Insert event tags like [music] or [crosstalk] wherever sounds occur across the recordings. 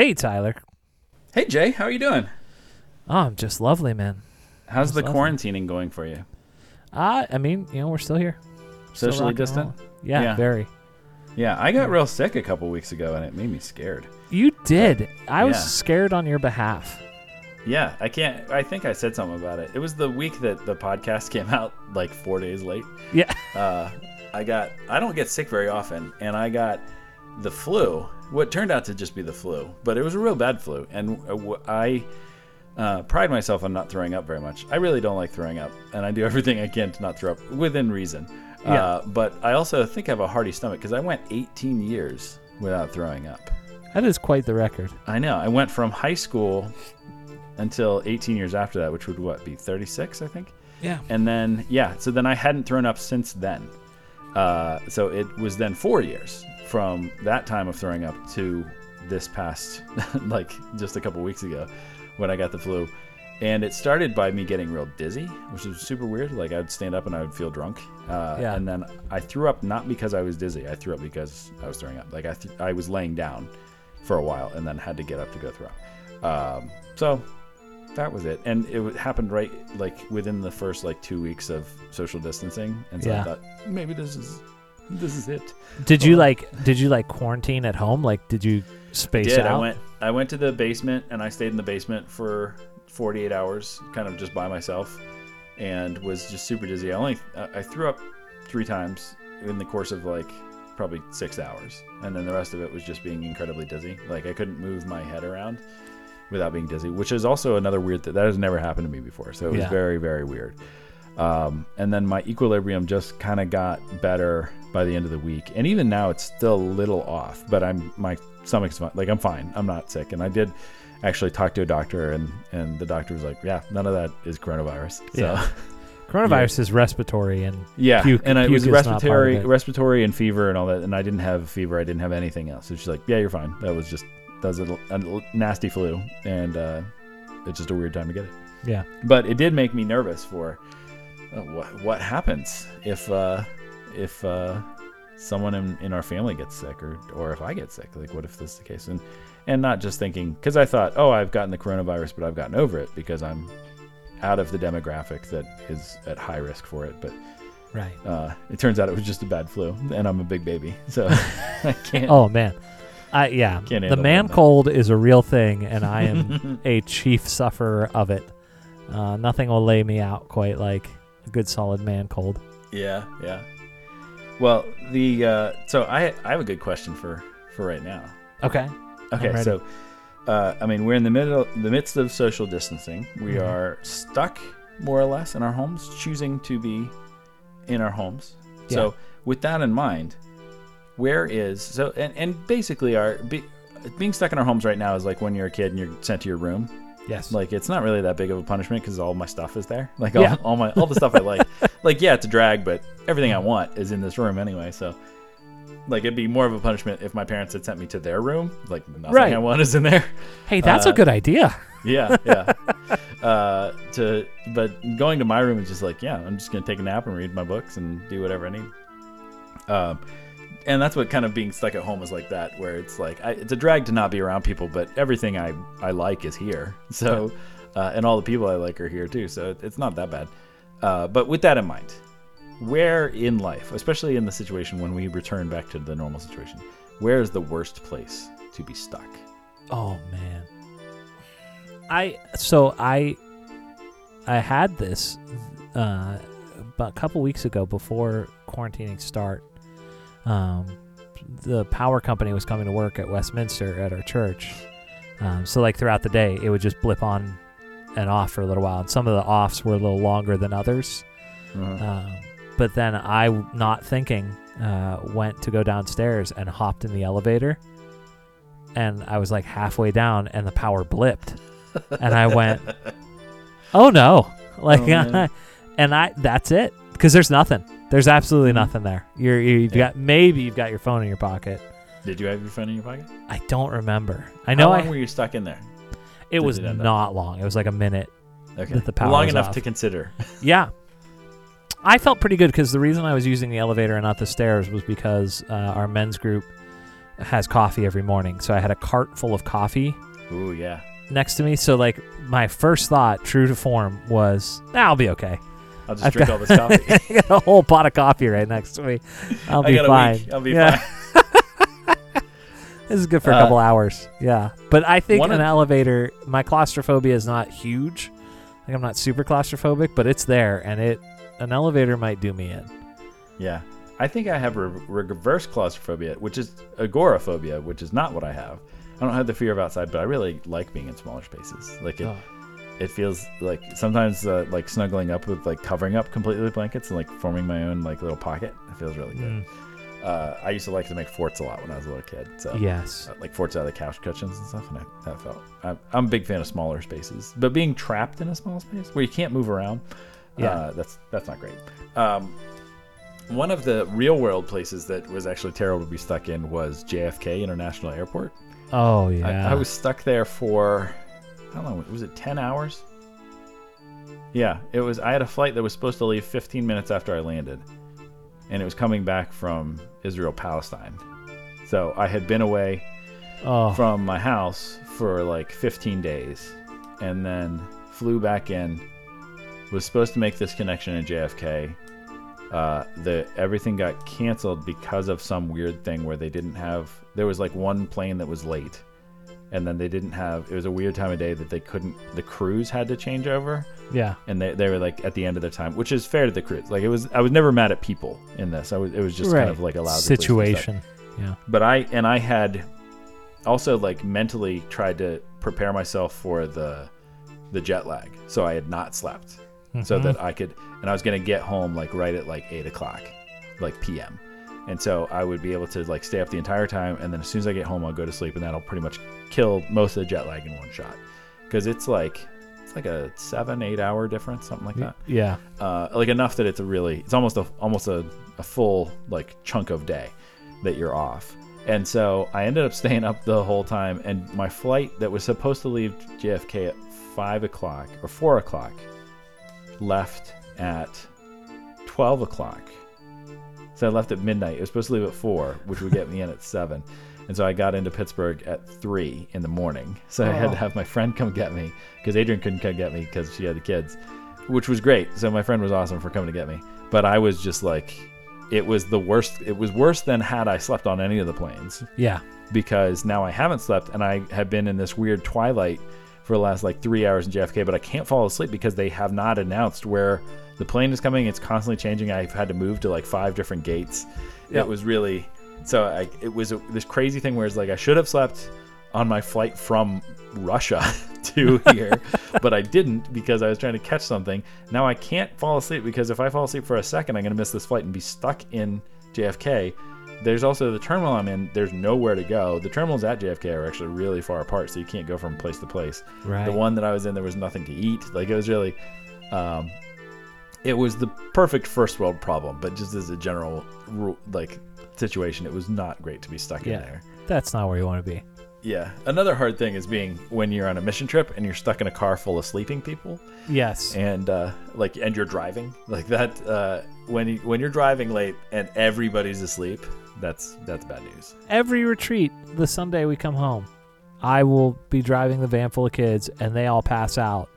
Hey, Tyler. Hey Jay, how are you doing? Oh, I'm just lovely, man. How's the lovely. quarantining going for you? Uh, I mean, you know, we're still here. Still Socially distant? Yeah, Yeah. very. Yeah, I got real sick a couple weeks ago and it made me scared. You did. I was Yeah. scared on your behalf. Yeah, I can't. I think I said something about it. It was the week that the podcast [laughs] came out, like four days late. Yeah. Uh, I got. I don't get sick very often, and I got the flu. What turned out to just be the flu, but it was a real bad flu, and uh, I uh, pride myself on not throwing up very much. I really don't like throwing up, and I do [laughs] everything I can to not throw up within reason. Yeah. Uh, but I also think I have a hearty stomach because I went 18 years without throwing up. That is quite the record. I know. I went from high school until 18 years after that, which would what be 36, I think. Yeah. And then yeah, so then I hadn't thrown up since then. Uh, so it was then four years from that time of throwing up to this past, [laughs] like just a couple weeks ago, when I got the flu. And it started by me getting real dizzy, which was super weird. Like I'd stand up and I would feel drunk. Uh, Yeah. And then I threw up not because I was dizzy. I threw up because I was throwing up. Like I, th- I was laying down for a while and then had to get up to go throw up. Um, so that was it. And it w- happened right like within the first like two weeks of social distancing. And so Yeah. I thought maybe this is [laughs] this is it. Did you like? Did you like quarantine at home? Like, did you space did it I went I went to the basement and I stayed in the basement for 48 hours, kind of just by myself, and was just super dizzy. I only I I threw up three times in the course of like probably six hours, and then the rest of it was just being incredibly dizzy. Like I couldn't move my head around without being dizzy, which is also another weird thing that has never happened to me before. So it was Yeah. very very weird. Um, and then my equilibrium just kind of got better by the end of the week, and even now it's still a little off. But I'm my stomach's fine. Like I'm fine. I'm not sick, and I did actually talk to a doctor, and and the doctor was like, "Yeah, none of that is coronavirus." So, Yeah. [laughs] Coronavirus is respiratory, and yeah, Puke- and it was puke not respiratory, respiratory, and fever, and all that. And I didn't have fever. I didn't have anything else. So she's like, "Yeah, you're fine. That was just that was a, a nasty flu, and uh, it's just a weird time to get it." yeah, but it did make me nervous for uh, what what happens if uh, if uh, someone in, in our family gets sick or or if I get sick. Like, what if this is the case? And and not just thinking because I thought, oh, I've gotten the coronavirus, but I've gotten over it because I'm out of the demographic that is at high risk for it. But right. uh, it turns out it was just a bad flu, and I'm a big baby, so [laughs] I can't. Oh man, I yeah. Can't the man that. cold is a real thing, and I am [laughs] a chief sufferer of it. Uh, nothing will lay me out quite like a good solid man cold. Yeah, yeah. Well, the uh, so I I have a good question for for right now. Okay. Okay, so uh, I mean, we're in the middle, the midst of social distancing. We Mhm. are stuck more or less in our homes, choosing to be in our homes. So, with that in mind, where is so and, and basically our be, being stuck in our homes right now is like when you're a kid and you're sent to your room. Yes. Like it's not really that big of a punishment because all my stuff is there. Like all, Yeah. all my all the stuff I like. [laughs] like yeah, it's a drag, but everything I want is in this room anyway. So like it'd be more of a punishment if my parents had sent me to their room. Like nothing Right. I want is in there. hey, that's uh, a good idea. Yeah, [laughs] yeah. uh, to but going to my room is just like yeah, I'm just gonna take a nap and read my books and do whatever I need. Um, and that's what kind of being stuck at home is like that, where it's like I, it's a drag to not be around people, but everything I I like is here. [laughs] So, uh, and all the people I like are here too. So it, it's not that bad. Uh, but with that in mind, where in life, especially in the situation when we return back to the normal situation, where is the worst place to be stuck? Oh man. I so I I had this uh about a couple weeks ago before quarantining start. Um the power company was coming to work at Westminster at our church. Um, so like throughout the day it would just blip on and off for a little while and some of the offs were a little longer than others. Uh-huh. Um, but then I, not thinking, uh, went to go downstairs and hopped in the elevator. And I was like halfway down, and the power blipped. and I went, [laughs] "Oh no!" Like, [laughs] Oh, and I that's it because there's nothing. There's absolutely Mhm. nothing there. You're you've Yeah. got maybe you've got your phone in your pocket. Did you have your phone in your pocket? I don't remember. I know How I long were you stuck in there? it did was it not long. It was like a minute. Okay, That the power long enough off. to consider. [laughs] Yeah. I felt pretty good because the reason I was using the elevator and not the stairs was because uh, our men's group has coffee every morning. So I had a cart full of coffee Ooh, yeah. next to me. So like my first thought, true to form, was nah, I'll be okay. I'll just I've drink got- all this coffee. [laughs] I got a whole pot of coffee right next to me. I'll be fine. week. I'll be Yeah. fine. [laughs] This is good for a Uh, couple hours. Yeah. But I think an of- elevator, my claustrophobia is not huge. Like I'm not super claustrophobic, but it's there and it an elevator might do me in. Yeah. I think I have re- reverse claustrophobia, which is agoraphobia, which is not what I have. I don't have the fear of outside, but I really like being in smaller spaces. Like it, Oh. It feels like sometimes uh, like snuggling up with like covering up completely with blankets and like forming my own like little pocket. It feels really good. Mm, Uh, I used to like to make forts a lot when I was a little kid. So yes. uh, like forts out of the couch cushions and stuff, and I, that felt. I'm, I'm a big fan of smaller spaces, but being trapped in a small space where you can't move around, Yeah. uh, that's that's not great. Um, one of the real world places that was actually terrible to be stuck in was JFK International Airport. Oh yeah. I, I was stuck there for how long was it? Ten hours. Yeah, it was. I had a flight that was supposed to leave 15 minutes after I landed, and it was coming back from Israel Palestine. So I had been away oh. from my house for like 15 days and then flew back in was supposed to make this connection in jfk uh, the everything got canceled because of some weird thing where they didn't have there was like one plane that was late and then they didn't have it was a weird time of day that they couldn't the crews had to change over yeah. and they, they were like at the end of their time which is fair to the crews like it was i was never mad at people in this i was it was just right. kind of like a lousy place to be stuck situation. Yeah. but I and I had also like mentally tried to prepare myself for the the jet lag, so I had not slept, so Mhm. that I could and I was gonna get home like right at like eight o'clock, like p.m. And so I would be able to like stay up the entire time, and then as soon as I get home, I'll go to sleep, and that'll pretty much kill most of the jet lag in one shot, because it's like it's like a seven eight hour difference, something like that. Yeah. uh, like enough that it's a really it's almost a almost a, a full like chunk of day that you're off. And so i ended up [laughs] staying up the whole time and my flight that was supposed to leave jfk at five o'clock or four o'clock left at 12 o'clock so i left at midnight it was supposed to leave at four which would get me in at seven and so i got into pittsburgh at three in the morning so i had Oh. to have my friend come get me because adrian couldn't come get me because she had the kids which was great. So my friend was awesome for coming to get me. But I was just like, it was the worst. It was worse than had I slept on any of the planes Yeah. because now I haven't slept and I have been in this weird twilight for the last like three hours in JFK, but I can't fall asleep because they have not announced where the plane is coming. It's constantly changing. I've had to move to like five different gates. Yep. It was really so. I, it was a, this crazy thing where it's like I should have slept on my flight from Russia [laughs] to [laughs] here, but I didn't because I was trying to catch something. Now I can't fall asleep because if I fall asleep for a second, I'm going to miss this flight and be stuck in JFK. There's also the terminal I'm in. There's nowhere to go. The terminals at JFK are actually really far apart, so you can't go from place to place. Right. The one that I was in, there was nothing to eat. Like it was really, um, it was the perfect first world problem. But just as a general like situation, it was not great to be stuck Yeah. in there. That's not where you want to be. Yeah. Another hard thing is being when you're on a mission trip and you're stuck in a car full of sleeping people Yes. and uh, like and you're driving like that uh, when you, when you're driving late and everybody's asleep that's that's bad news Every retreat, the Sunday we come home, I will be driving the van full of kids and they all pass out.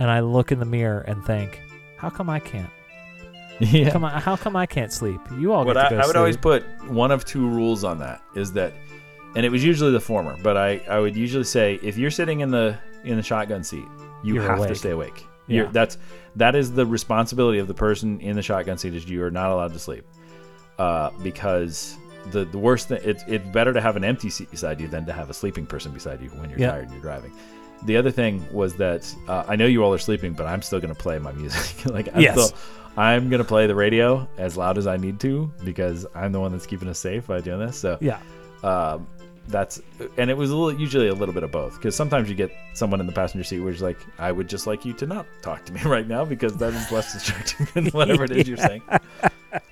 And I look in the mirror and think, how come I can't? yeah Come on, how come I can't sleep? You all what get I, to go I would sleep. always put one of two rules on that is that and it was usually the former but i i would usually say if you're sitting in the in the shotgun seat you You're have to awake. stay awake You're, Yeah. that's that is the responsibility of the person in the shotgun seat is you are not allowed to sleep uh, because the the worst thing it's it's better to have an empty seat beside you than to have a sleeping person beside you when you're Yeah. tired and you're driving the other thing was that uh, I know you all are sleeping, but I'm still going to play my music. [laughs] like, I'm Yes. still, I'm going to play the radio as loud as I need to because I'm the one that's keeping us safe by doing this. So, Yeah. um, that's and it was a little, usually a little bit of both because sometimes you get someone in the passenger seat who's like, I would just like you to not talk to me [laughs] right now because that is less distracting than [laughs] whatever it is you're saying.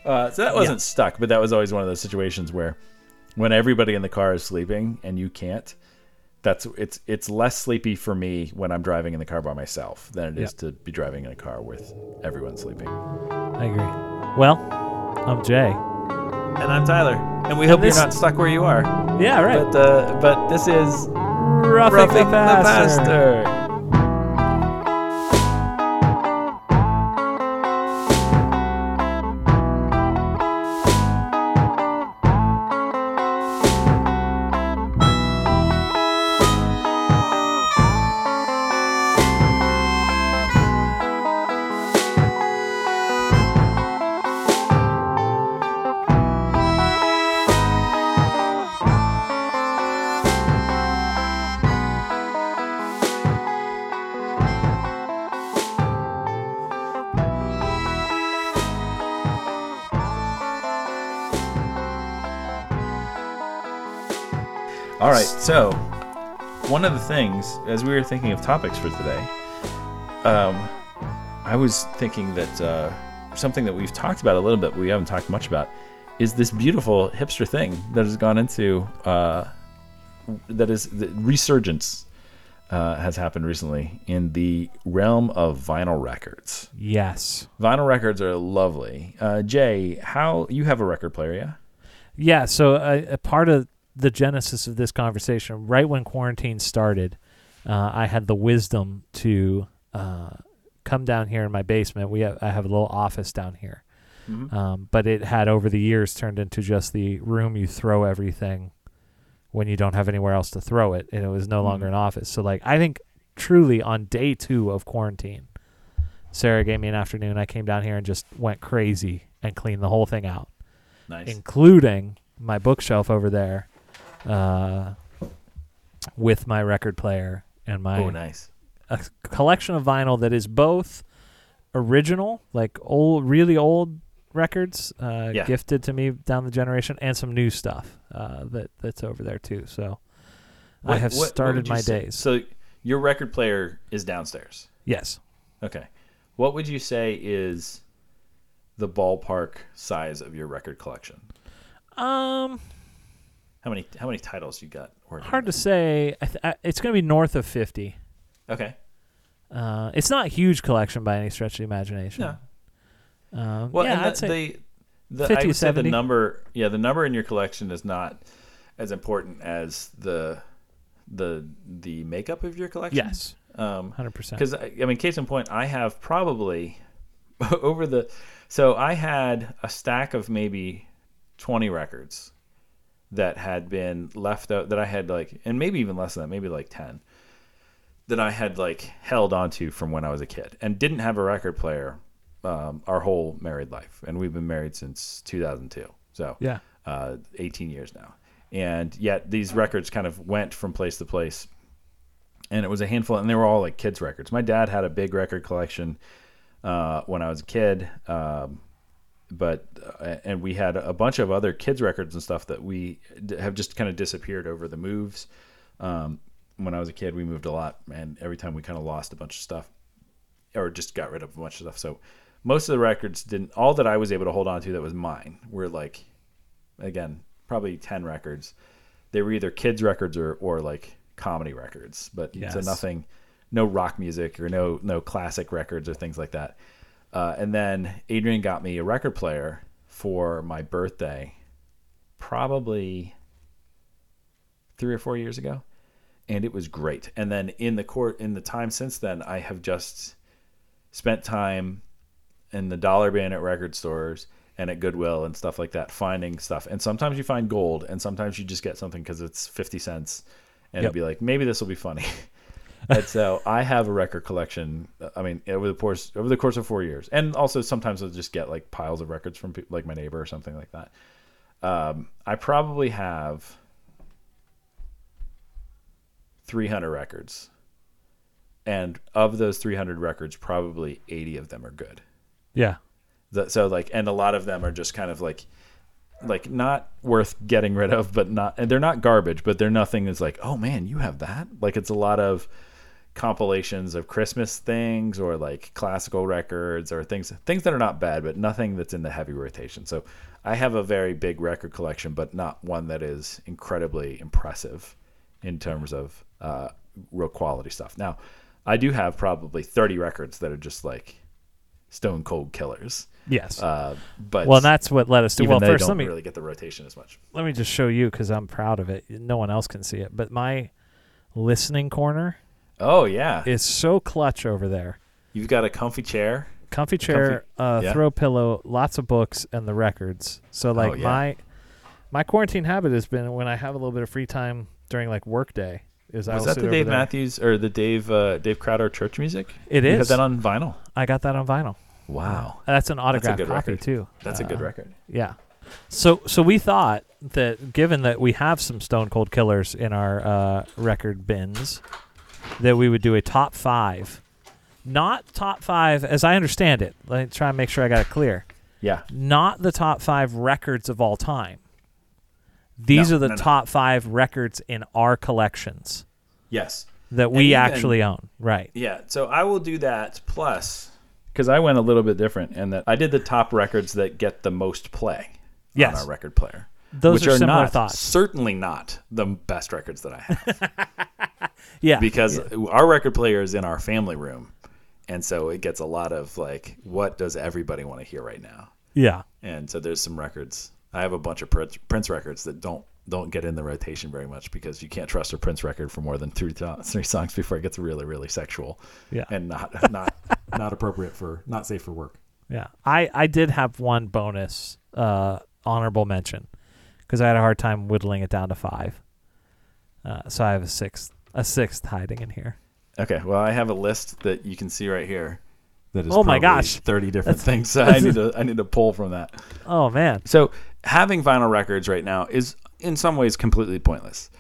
Uh, so that wasn't stuck, but that was always one of those situations where when everybody in the car is sleeping and you can't, that's it's it's less sleepy for me when I'm driving in the car by myself than it is Yep. to be driving in a car with everyone sleeping. I agree. Well, I'm Jay. And I'm Tyler. And we hope this- you're not stuck where you are. Yeah, right. But uh, but this is Roughing, Roughing the Passer. Pastor. All right. So, one of the things, as we were thinking of topics for today, um, I was thinking that uh, something that we've talked about a little bit, but we haven't talked much about, is this beautiful hipster thing that has gone into uh, that is the resurgence uh, has happened recently in the realm of vinyl records. Yes. Vinyl records are lovely. Uh, Jay, how you have a record player, yeah? Yeah. So a part of the genesis of this conversation, right when quarantine started, uh, I had the wisdom to uh, come down here in my basement. We have, I have a little office down here, um, but it had over the years turned into just the room you throw everything when you don't have anywhere else to throw it, and it was no longer Mhm. an office. So like I think truly on day two of quarantine, Sarah gave me an afternoon. I came down here and just went crazy and cleaned the whole thing out Nice. including my bookshelf over there, uh, with my record player and my oh, nice. a collection of vinyl that is both original, like old, really old records, uh, Yeah. gifted to me down the generation, and some new stuff uh, that that's over there too. So I have what- what started you my say- days. So your record player is downstairs. yes. Okay. What would you say is the ballpark size of your record collection? Um, How many how many titles you got? hard to say. I th- I, it's going to be north of fifty. Okay. Uh, it's not a huge collection by any stretch of the imagination. No. Um, Well, yeah, and I'd the, say the, the 50, I would say the number yeah, the number in your collection is not as important as the the the makeup of your collection. yes, Um hundred percent. because I I mean, case in point, I have probably [laughs] over the so I had a stack of maybe twenty records that had been left out that I had like, and maybe even less than that, maybe like ten that I had like held onto from when I was a kid and didn't have a record player um, our whole married life, and we've been married since 2002, so Yeah, uh, 18 years now. And yet these records kind of went from place to place. And it was a handful, and they were all like kids' records. My dad had a big record collection uh, when I was a kid, um, but uh, and we had a bunch of other kids' records and stuff that we d- have just kind of disappeared over the moves. Um, when I was a kid, we moved a lot, and every time we kind of lost a bunch of stuff, or just got rid of a bunch of stuff. So most of the records didn't. All that I was able to hold on to that was mine were like again, probably 10 records. They were either kids records or, or like comedy records, but so nothing, no rock music or no, no classic records or things like that. Uh, and then Adrian got me a record player for my birthday, probably three or four years ago. And it was great. And then in the court, in the time since then, I have just spent time in the dollar bin at record stores and at Goodwill and stuff like that, finding stuff. And sometimes you find gold, and sometimes you just get something because it's fifty cents, and Yep. it'd be like maybe this will be funny. [laughs] and so I have a record collection. I mean, over the course over the course of four years, and also sometimes I'll just get like piles of records from like my neighbor or something like that. Um, I probably have three hundred records, and of those three hundred records, probably eighty of them are good. yeah, The, so like, and a lot of them are just kind of like, like not worth getting rid of, but not, and they're not garbage, but they're nothing that's like, oh man, you have that. Like it's a lot of compilations of Christmas things or like classical records or things, things that are not bad, but nothing that's in the heavy rotation. So I have a very big record collection, but not one that is incredibly impressive in terms of uh, real quality stuff. Now, I do have probably 30 records that are just like Stone Cold Killers. Yes. Uh, but well, that's what led us to. Well, first let me really get the rotation as much. let me just show you because I'm proud of it. No one else can see it, but my listening corner Oh yeah, it's so clutch over there. you've got a comfy chair. Comfy chair, uh, yeah. throw pillow, lots of books, and the records. So like Oh, yeah. my my quarantine habit has been when I have a little bit of free time during like work day. Is I Was that the Dave there. Matthews or the Dave uh, Dave Crowder church music? It You is. that on vinyl. I got that on vinyl. Wow, That's an autographed good copy record. too. that's a good Uh, record. Yeah. So so we thought that given that we have some Stone Cold Killers in our uh, record bins, that we would do a top five, not top five as I understand it. Let me try and make sure I got it clear. Yeah, Not the top five records of all time. These No, are the no, no. top five records in our collections yes, that we even- actually own. Right. yeah. So I will do that plus because I went a little bit different in that I did the top records that get the most play Yes. on our record player. Those which are are, similar not thoughts. certainly not the best records that I have [laughs] Yeah. because our record player is in our family room, and so it gets a lot of like, what does everybody want to hear right now? yeah. And so there's some records. I have a bunch of Prince, records that don't don't get in the rotation very much because you can't trust a Prince record for more than three to- three songs before it gets really really sexual Yeah. and not [laughs] not not appropriate for not safe for work. Yeah, I I did have one bonus uh, honorable mention because I had a hard time whittling it down to five. Uh, so I have a sixth, a sixth hiding in here. Okay, well I have a list that you can see right here. That is Oh my gosh. thirty different That's- things. So [laughs] I need to I need to pull from that. Oh man, So having vinyl records right now is in some ways completely pointless.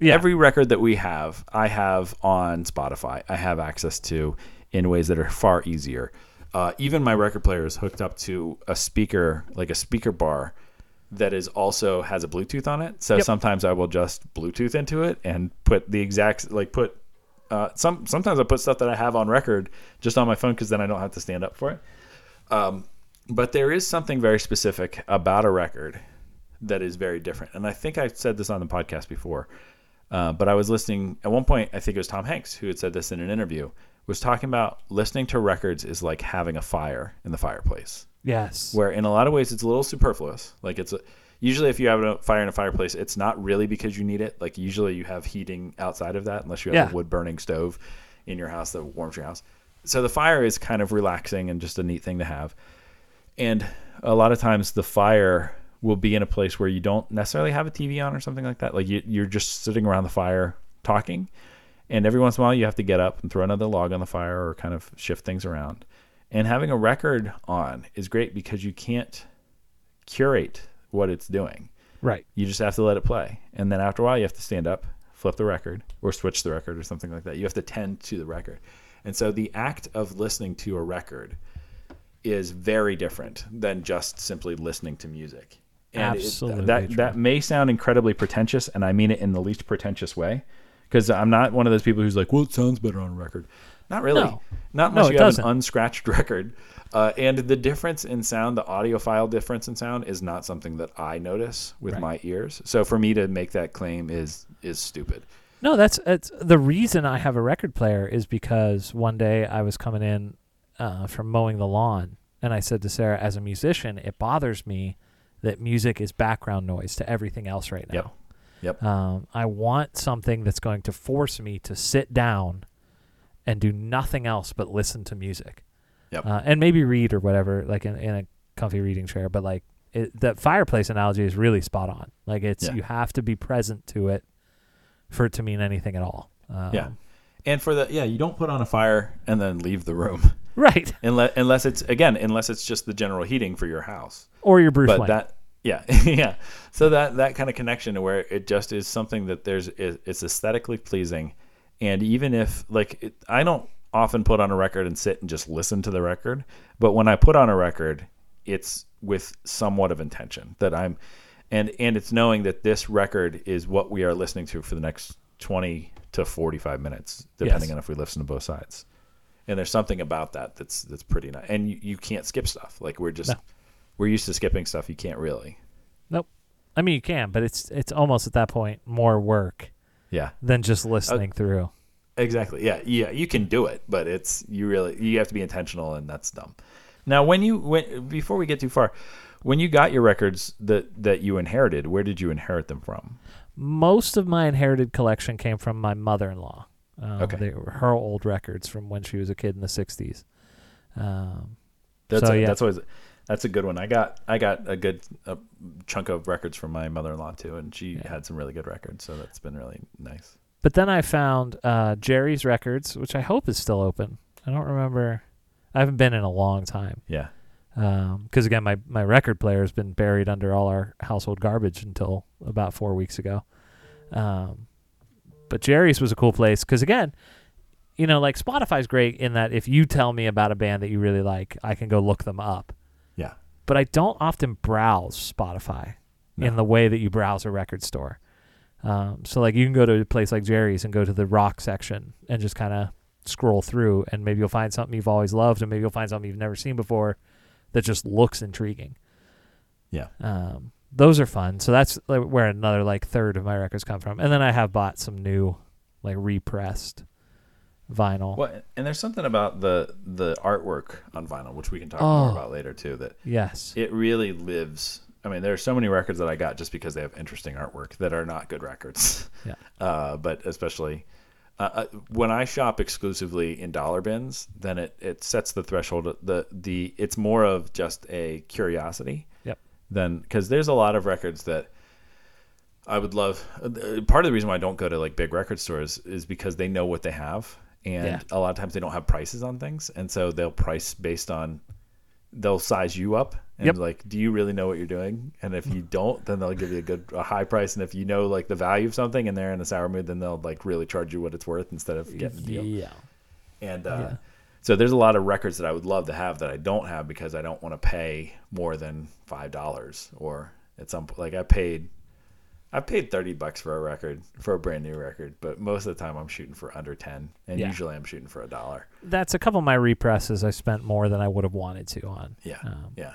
yeah, Every record that we have, I have on Spotify. I have access to in ways that are far easier. Uh, even my record player is hooked up to a speaker, like a speaker bar, that is also has a Bluetooth on it. So Yep. sometimes I will just Bluetooth into it and put the exact like put uh, some. Sometimes I put stuff that I have on record just on my phone because then I don't have to stand up for it. Um, but there is something very specific about a record that is very different. And I think I've said this on the podcast before. Uh, but I was listening at one point. I think it was Tom Hanks who had said this in an interview. Was talking about listening to records is like having a fire in the fireplace, yes, where in a lot of ways it's a little superfluous. Like it's a, usually if you have a fire in a fireplace, it's not really because you need it. Like usually you have heating outside of that, unless you have Yeah. a wood burning stove in your house that warms your house. So the fire is kind of relaxing and just a neat thing to have. And a lot of times the fire will be in a place where you don't necessarily have a TV on or something like that. Like you, you're just sitting around the fire talking. And every once in a while you have to get up and throw another log on the fire or kind of shift things around. And having a record on is great because you can't curate what it's doing. right, You just have to let it play. And then after a while, you have to stand up, flip the record, or switch the record or something like that. You have to tend to the record. And so the act of listening to a record is very different than just simply listening to music. And it- Absolutely that true. that may sound incredibly pretentious, and I mean it in the least pretentious way, because I'm not one of those people who's like, "Well, it sounds better on record." Not really. No. Not No, unless it you have doesn't. an unscratched [laughs] record. Uh, and the difference in sound, the audiophile difference in sound, is not something that I notice with Right. my ears. So for me to make that claim is is stupid. No, that's it's the reason I have a record player is because one day I was coming in uh, from mowing the lawn, and I said to Sarah, as a musician, it bothers me that music is background noise to everything else right now. Yep. Yep. Um, I want something that's going to force me to sit down and do nothing else but listen to music. Yep. Uh, and maybe read or whatever, like in, in a comfy reading chair. But like it, that fireplace analogy is really spot on. Like it's Yeah. you have to be present to it for it to mean anything at all. Um, Yeah. And for the yeah, you don't put on a fire and then leave the room [laughs] Right. [laughs] unless unless it's again unless it's just the general heating for your house. Or your Bruce but Wayne. that yeah [laughs] yeah so that that kind of connection to where it just is something that there's it, it's aesthetically pleasing and even if like it, i don't often put on a record and sit and just listen to the record but when i put on a record it's with somewhat of intention that i'm and and it's knowing that this record is what we are listening to for the next 20 to 45 minutes depending Yes. on if we listen to both sides and there's something about that that's that's pretty nice and you, you can't skip stuff like we're just No. we're used to skipping stuff you can't really nope. I mean, you can, but it's it's almost at that point more work yeah than just listening through. exactly yeah yeah you can do it but it's you really you have to be intentional and that's dumb Now, when you when before we get too far, when you got your records that that you inherited, where did you inherit them from? Most of my inherited collection came from my mother-in-law. Um, Okay. they were her old records from when she was a kid in the '60s. Um, That's So, a, yeah. that's always that's a good one. I got I got a good uh chunk of records from my mother-in-law too, and she Yeah. had some really good records, so that's been really nice. But then I found uh, Jerry's Records, which I hope is still open. I don't remember. I haven't been in a long time. Yeah, Because again, my, my record player has been buried under all our household garbage until about four weeks ago. Um, but Jerry's was a cool place because again, you know, like Spotify's great in that if you tell me about a band that you really like, I can go look them up. But I don't often browse Spotify in the way that you browse a record store. Um, so like you can go to a place like Jerry's and go to the rock section and just kind of scroll through, and maybe you'll find something you've always loved, and maybe you'll find something you've never seen before that just looks intriguing. yeah. Um, those are fun. So that's like where another like third of my records come from, and then I have bought some new, like repressed vinyl. Well, and there's something about the the artwork on vinyl, which we can talk more Oh. about later too. That Yes. it really lives. I mean, there are so many records that I got just because they have interesting artwork that are not good records. [laughs] Yeah. [laughs] Uh, but especially uh, uh, when I shop exclusively in dollar bins, then it, it sets the threshold. The the it's more of just a curiosity. Yep. Than because there's a lot of records that I would love. uh, Part of the reason why I don't go to like big record stores is because they know what they have, and Yeah. a lot of times they don't have prices on things, and so they'll price based on they'll size you up and Yep. like, do you really know what you're doing? And if you don't, then they'll give you a good a high price. And if you know like the value of something and they're in a sour mood, then they'll like really charge you what it's worth instead of getting a deal. Yeah. And uh, Yeah. so there's a lot of records that I would love to have that I don't have because I don't want to pay more than five dollars or at some like I paid. I paid thirty bucks for a record for a brand new record, but most of the time I'm shooting for under ten, and Yeah. usually I'm shooting for a dollar. That's a couple of my represses I spent more than I would have wanted to on. Yeah, Um, yeah,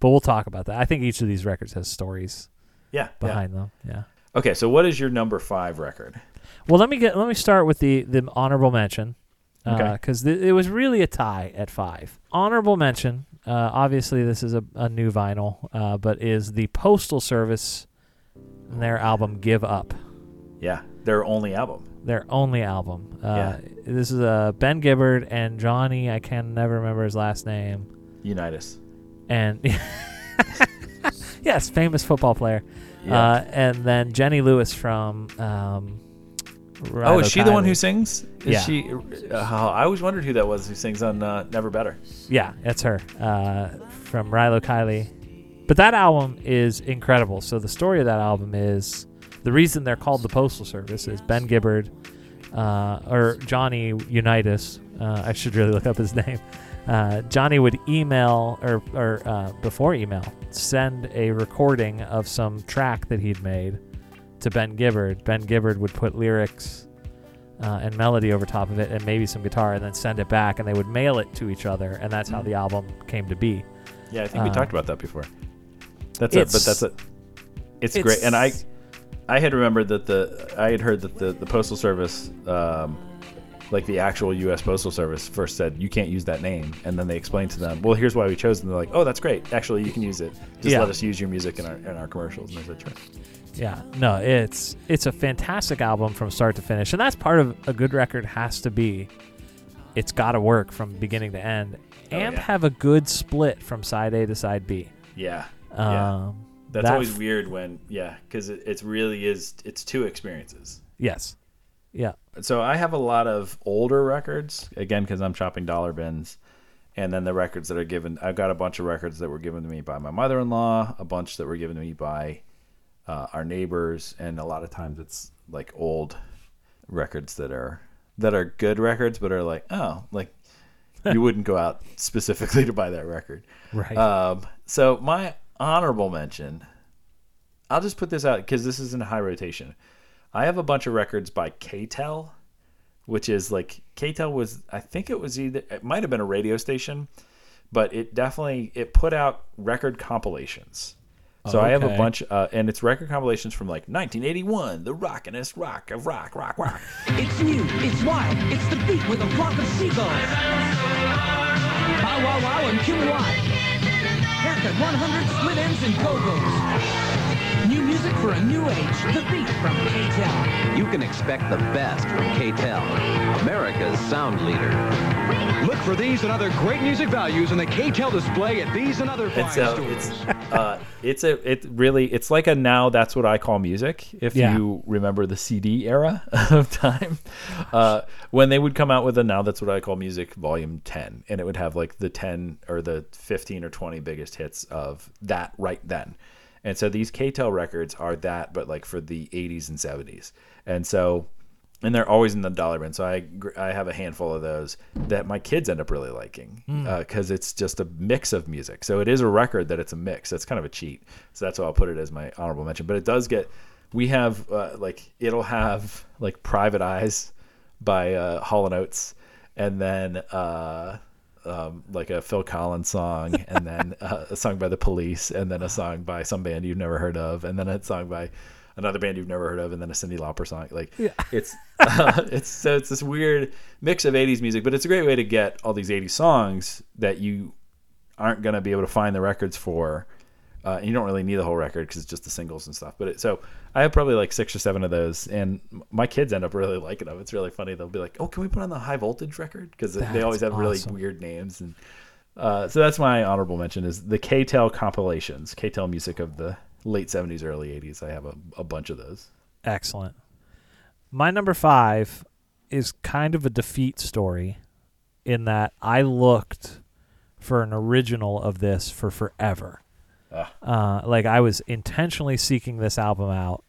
But we'll talk about that. I think each of these records has stories yeah, yeah. behind them. Yeah. Okay, so what is your number five record? Well, let me get let me start with the the honorable mention Okay. because th- it was really a tie at five. Honorable mention. Uh, obviously, this is a, a new vinyl, uh, but is the Postal Service their album "Give Up." Yeah, their only album. Their only album. Uh, Yeah. This is uh, Ben Gibbard and Johnny. I can never remember his last name. Unitas. And [laughs] yes, famous football player. Yeah. Uh, and then Jenny Lewis from. Um, oh, is she the one who sings? Is Yeah. she? Uh, I always wondered who that was who sings on uh, Never Better. Yeah, that's her uh, from Rilo Kiley. But that album is incredible. So the story of that album is the reason they're called the Postal Service is Ben Gibbard uh, or Johnny Unitas. Uh, I should really look up his [laughs] name. Uh, Johnny would email or, or uh, before email send a recording of some track that he'd made to Ben Gibbard. Ben Gibbard would put lyrics uh, and melody over top of it and maybe some guitar and then send it back and they would mail it to each other and that's how the album came to be. Yeah, I think we Uh, talked about that before. That's it, but that's it. It's, great, and I, I had remembered that the I had heard that the the postal service, um, like the actual U.S. Postal Service, first said you can't use that name, and then they explained to them, well, here's why we chose, it. and they're like, oh, that's great. Actually, you can use it. Just Yeah. let us use your music in our in our commercials. And I said, sure. Yeah, no, it's it's a fantastic album from start to finish, and that's part of a good record has to be. It's got to work from beginning to end, Oh, and yeah. have a good split from side A to side B. Yeah, Um, Yeah. that's that always f- weird when yeah, because it, it really is. It's two experiences. Yes, yeah, so I have a lot of older records again because I'm shopping dollar bins, and then the records that are given. I've got a bunch of records that were given to me by my mother-in-law, a bunch that were given to me by uh, our neighbors, and a lot of times it's like old records that are that are good records, but are like oh, like [laughs] you wouldn't go out specifically to buy that record. right. Um, so my honorable mention, I'll just put this out because this is in high rotation. I have a bunch of records by KTEL, which is like KTEL was I think it was either it might have been a radio station, but it definitely it put out record compilations. So I have a bunch, uh, and it's record compilations from like 1981, the rockinest rock of rock, rock, rock. It's new, it's wild, it's the beat with a flock of seagulls. Bow Wow Wow Wow and QY. Haircut 100 Split Enz and go-go's. New music for a new age. The beat from K-Tel. You can expect the best from KTEL, America's sound leader. Look for these and other great music values in the KTEL display at these and other fine It's uh, stores. it's uh, it's a it really it's like a now that's what I call music. If Yeah. you remember the CD era [laughs] of time, uh, when they would come out with a now that's what I call music volume ten, and it would have like the ten or the fifteen or twenty biggest hits of that right then. And so these KTEL records are that, but like for the 80s and 70s. And so and they're always in the dollar bin. So I I have a handful of those that my kids end up really liking because it's just a mix of music. So it is a record that it's a mix. That's kind of a cheat. So that's why I'll put it as my honorable mention. But it does get we have uh, like it'll have like Private Eyes by uh, Hall and Oates, and then uh, um, like a Phil Collins song, and then [laughs] uh, a song by the Police, and then a song by some band you've never heard of, and then a song by another band you've never heard of, and then a Cyndi Lauper song. Like [laughs] it's uh, [laughs] it's so it's this weird mix of '80s music, but it's a great way to get all these '80s songs that you aren't going to be able to find the records for. Uh, and you don't really need the whole record because it's just the singles and stuff. But it, so I have probably like six or seven of those, and my kids end up really liking them. It's really funny. They'll be like, "Oh, can we put on the high voltage record?" Because they always have really weird names. And uh, so that's my honorable mention is the KTEL compilations, KTEL music of the late '70s, early '80s. I have a, a bunch of those. Excellent. My number five is kind of a defeat story in that I looked for an original of this for forever. Uh, like I was intentionally seeking this album out,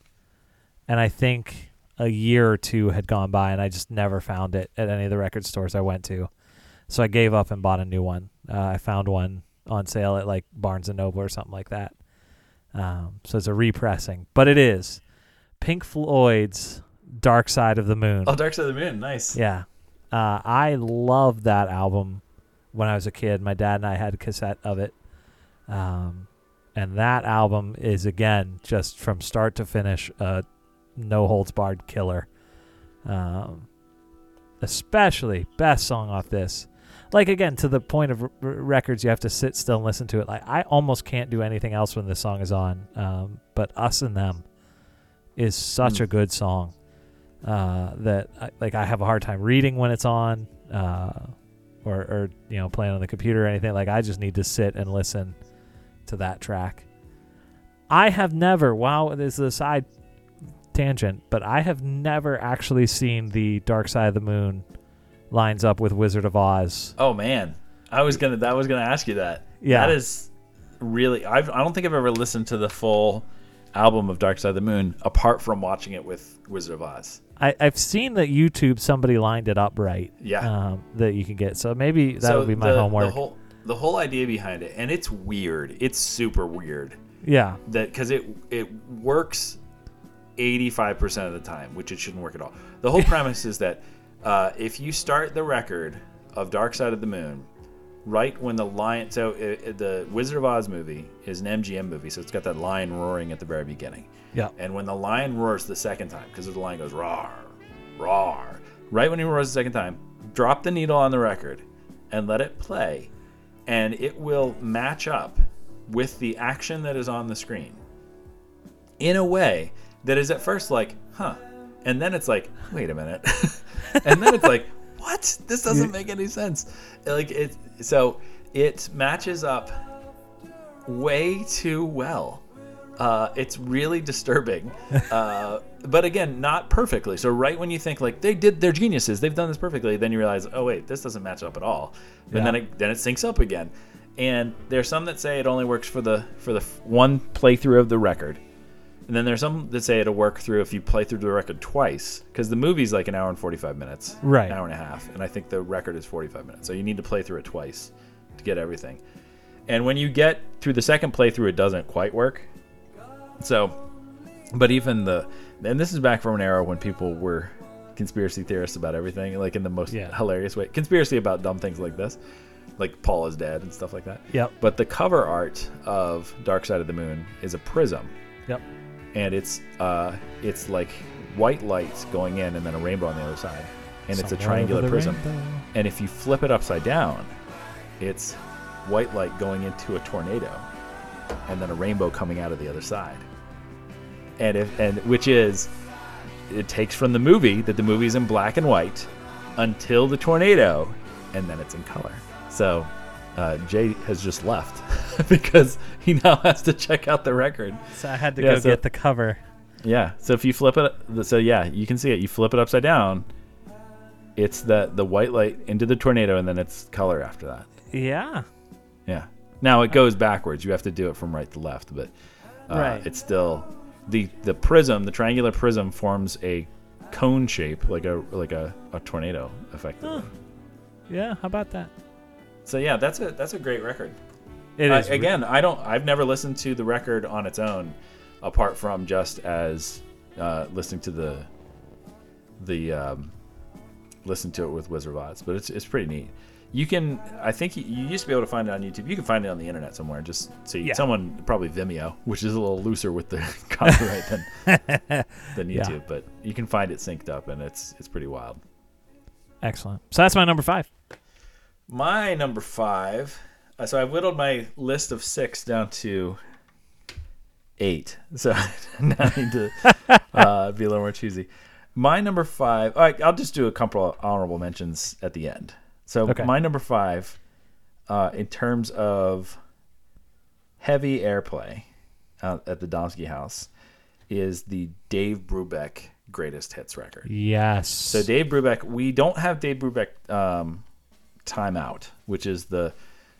and I think a year or two had gone by, and I just never found it at any of the record stores I went to. So I gave up and bought a new one. Uh, I found one on sale at like Barnes and Noble or something like that. Um, so it's a repressing, but it is Pink Floyd's Dark Side of the Moon. Oh, Dark Side of the Moon, nice. Yeah. Uh, I loved that album when I was a kid. My dad and I had a cassette of it. Um, and that album is, again, just from start to finish, a no holds barred killer. Um, especially, best song off this. Like, again, to the point of r- records, you have to sit still and listen to it. Like, I almost can't do anything else when this song is on. Um, but Us and Them is such Mm. a good song uh, that I, like I have a hard time reading when it's on, uh, or or you know playing on the computer or anything. Like I just need to sit and listen to that track. I have never. Wow, this is a side tangent, but I have never actually seen the Dark Side of the Moon lines up with Wizard of Oz. Oh man, I was gonna I was gonna ask you that. Yeah. that is really. I've, I don't think I've ever listened to the full album of Dark Side of the Moon apart from watching it with Wizard of Oz. I, I've seen that YouTube somebody lined it up right. Yeah. Um, that you can get. So maybe that so would be my the, homework. The whole the whole idea behind it, and it's weird. It's super weird yeah. that because it it works 85% of the time, which it shouldn't work at all. The whole [laughs] premise is that uh, if you start the record of Dark Side of the Moon right when the lion, so uh, uh, the Wizard of Oz movie is an MGM movie, so it's got that lion roaring at the very beginning. Yeah. And when the lion roars the second time, because the lion goes roar, roar, right when he roars the second time, drop the needle on the record and let it play, and it will match up with the action that is on the screen in a way that is at first like, huh, and then it's like, wait a minute, [laughs] and then it's like, what? This doesn't make any sense. Like it, so it matches up way too well. Uh, it's really disturbing, [laughs] uh, but again, not perfectly. So right when you think like they did, they're geniuses, they've done this perfectly, then you realize, oh wait, this doesn't match up at all. And Yeah. then it then it syncs up again. And there's some that say it only works for the for the f- one playthrough of the record, and then there's some that say it'll work through if you play through the record twice, because the movie's like an hour and 45 minutes, Right. An hour and a half, and I think the record is 45 minutes. So you need to play through it twice to get everything. And when you get through the second playthrough, it doesn't quite work. So, but even the, and this is back from an era when people were conspiracy theorists about everything, like in the most Yeah. hilarious way. Conspiracy about dumb things like this, like Paul is dead and stuff like that. Yep. But the cover art of Dark Side of the Moon is a prism Yep. and it's uh it's like white lights going in and then a rainbow on the other side and it's a triangular prism rainbow. and if you flip it upside down it's white light going into a tornado, and then a rainbow coming out of the other side. And if and which is, it takes from the movie that the movie's in black and white until the tornado, and then it's in color. So. Uh, Jay has just left [laughs] because he now has to check out the record. So I had to Yeah, go so- get the cover. Yeah. So if you flip it, so yeah, you can see it. You flip it upside down. It's the the white light into the tornado, and then it's color after that. Yeah. Yeah. Now it goes backwards. You have to do it from right to left, but uh, Right. it's still the the prism. The triangular prism forms a cone shape, like a like a, a tornado, effectively. Yeah. How about that? So yeah, that's a that's a great record. It Uh, is re- again, I don't. I've never listened to the record on its own, apart from just as uh, listening to the the um, listen to it with Wizard of Oz. But it's it's pretty neat. You can. I think you, used to be able to find it on YouTube. You can find it on the internet somewhere. Just see Yeah. someone probably Vimeo, which is a little looser with the [laughs] copyright than [laughs] than Yeah. YouTube. But you can find it synced up, and it's it's pretty wild. excellent. So that's my number five. My number five. Uh, so I've whittled my list of six down to eight. So [laughs] now I need to uh, be a little more choosy. My number five. All right, I'll just do a couple of honorable mentions at the end. So Okay. my number five, uh, in terms of heavy airplay out at the Domsky House, is the Dave Brubeck greatest hits record. Yes. So Dave Brubeck, we don't have Dave Brubeck um, "Time Out," which is the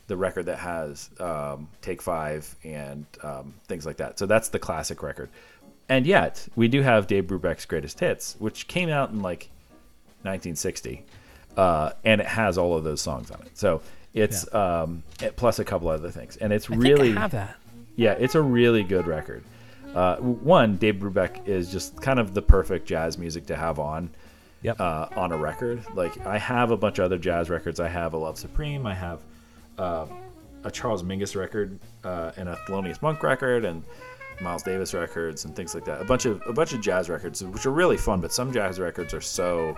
the record that has um, Take Five and um, things like that. So that's the classic record. And yet we do have Dave Brubeck's greatest hits, which came out in like 1960, uh, and it has all of those songs on it. So it's um, it, plus a couple other things, and it's I really I have that. yeah, it's a really good record. Uh, one, Dave Brubeck is just kind of the perfect jazz music to have on Yep. uh, on a record. Like I have a bunch of other jazz records. I have a Love Supreme. I have uh, a Charles Mingus record uh, and a Thelonious Monk record and Miles Davis records and things like that. A bunch of a bunch of jazz records, which are really fun. But some jazz records are so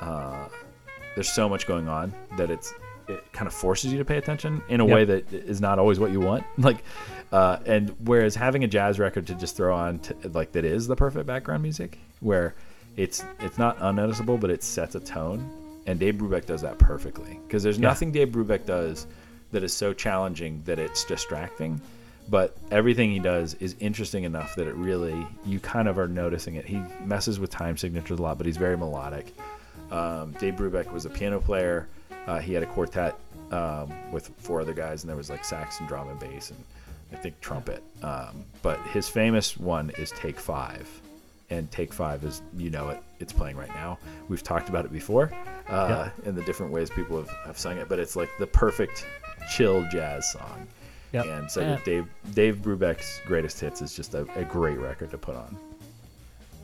uh, there's so much going on that it's it kind of forces you to pay attention in a Yep. way that is not always what you want. [laughs] Like, uh, and whereas having a jazz record to just throw on, to, like that is the perfect background music, where it's it's not unnoticeable, but it sets a tone. And Dave Brubeck does that perfectly because there's Yeah. nothing Dave Brubeck does that is so challenging that it's distracting. But everything he does is interesting enough that it really you kind of are noticing it. He messes with time signatures a lot, but he's very melodic. Um, Dave Brubeck was a piano player. Uh, he had a quartet um, with four other guys, and there was like sax and drum and bass, and I think trumpet. Um, but his famous one is Take Five, and Take Five is you know it. It's playing right now. We've talked about it before, uh, in the different ways people have, have sung it, but it's like the perfect chill jazz song. Yep. And so Yeah. Dave Dave Brubeck's greatest hits is just a, a great record to put on.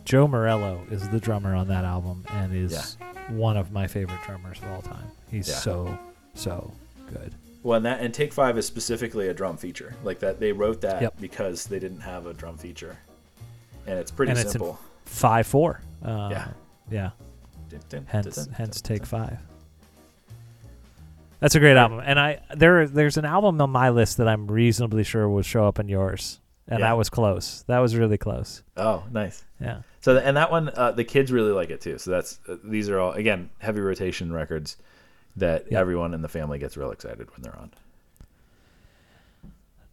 Joe Morello is the drummer on that album and is one of my favorite drummers of all time. He's Yeah. so so good. Well, and that and Take Five is specifically a drum feature. Like that, they wrote that Yep. because they didn't have a drum feature, and it's pretty And it's simple. Five four. Uh, Yeah. Yeah. Dun, dun, Hence dun, dun, hence dun, take dun. five. That's a great album, and I there there's an album on my list that I'm reasonably sure will show up in yours, and Yeah. that was close. That was really close. Oh, nice. Yeah. So and that one, uh, the kids really like it too. So that's uh, these are all again heavy rotation records that Yep. everyone in the family gets real excited when they're on.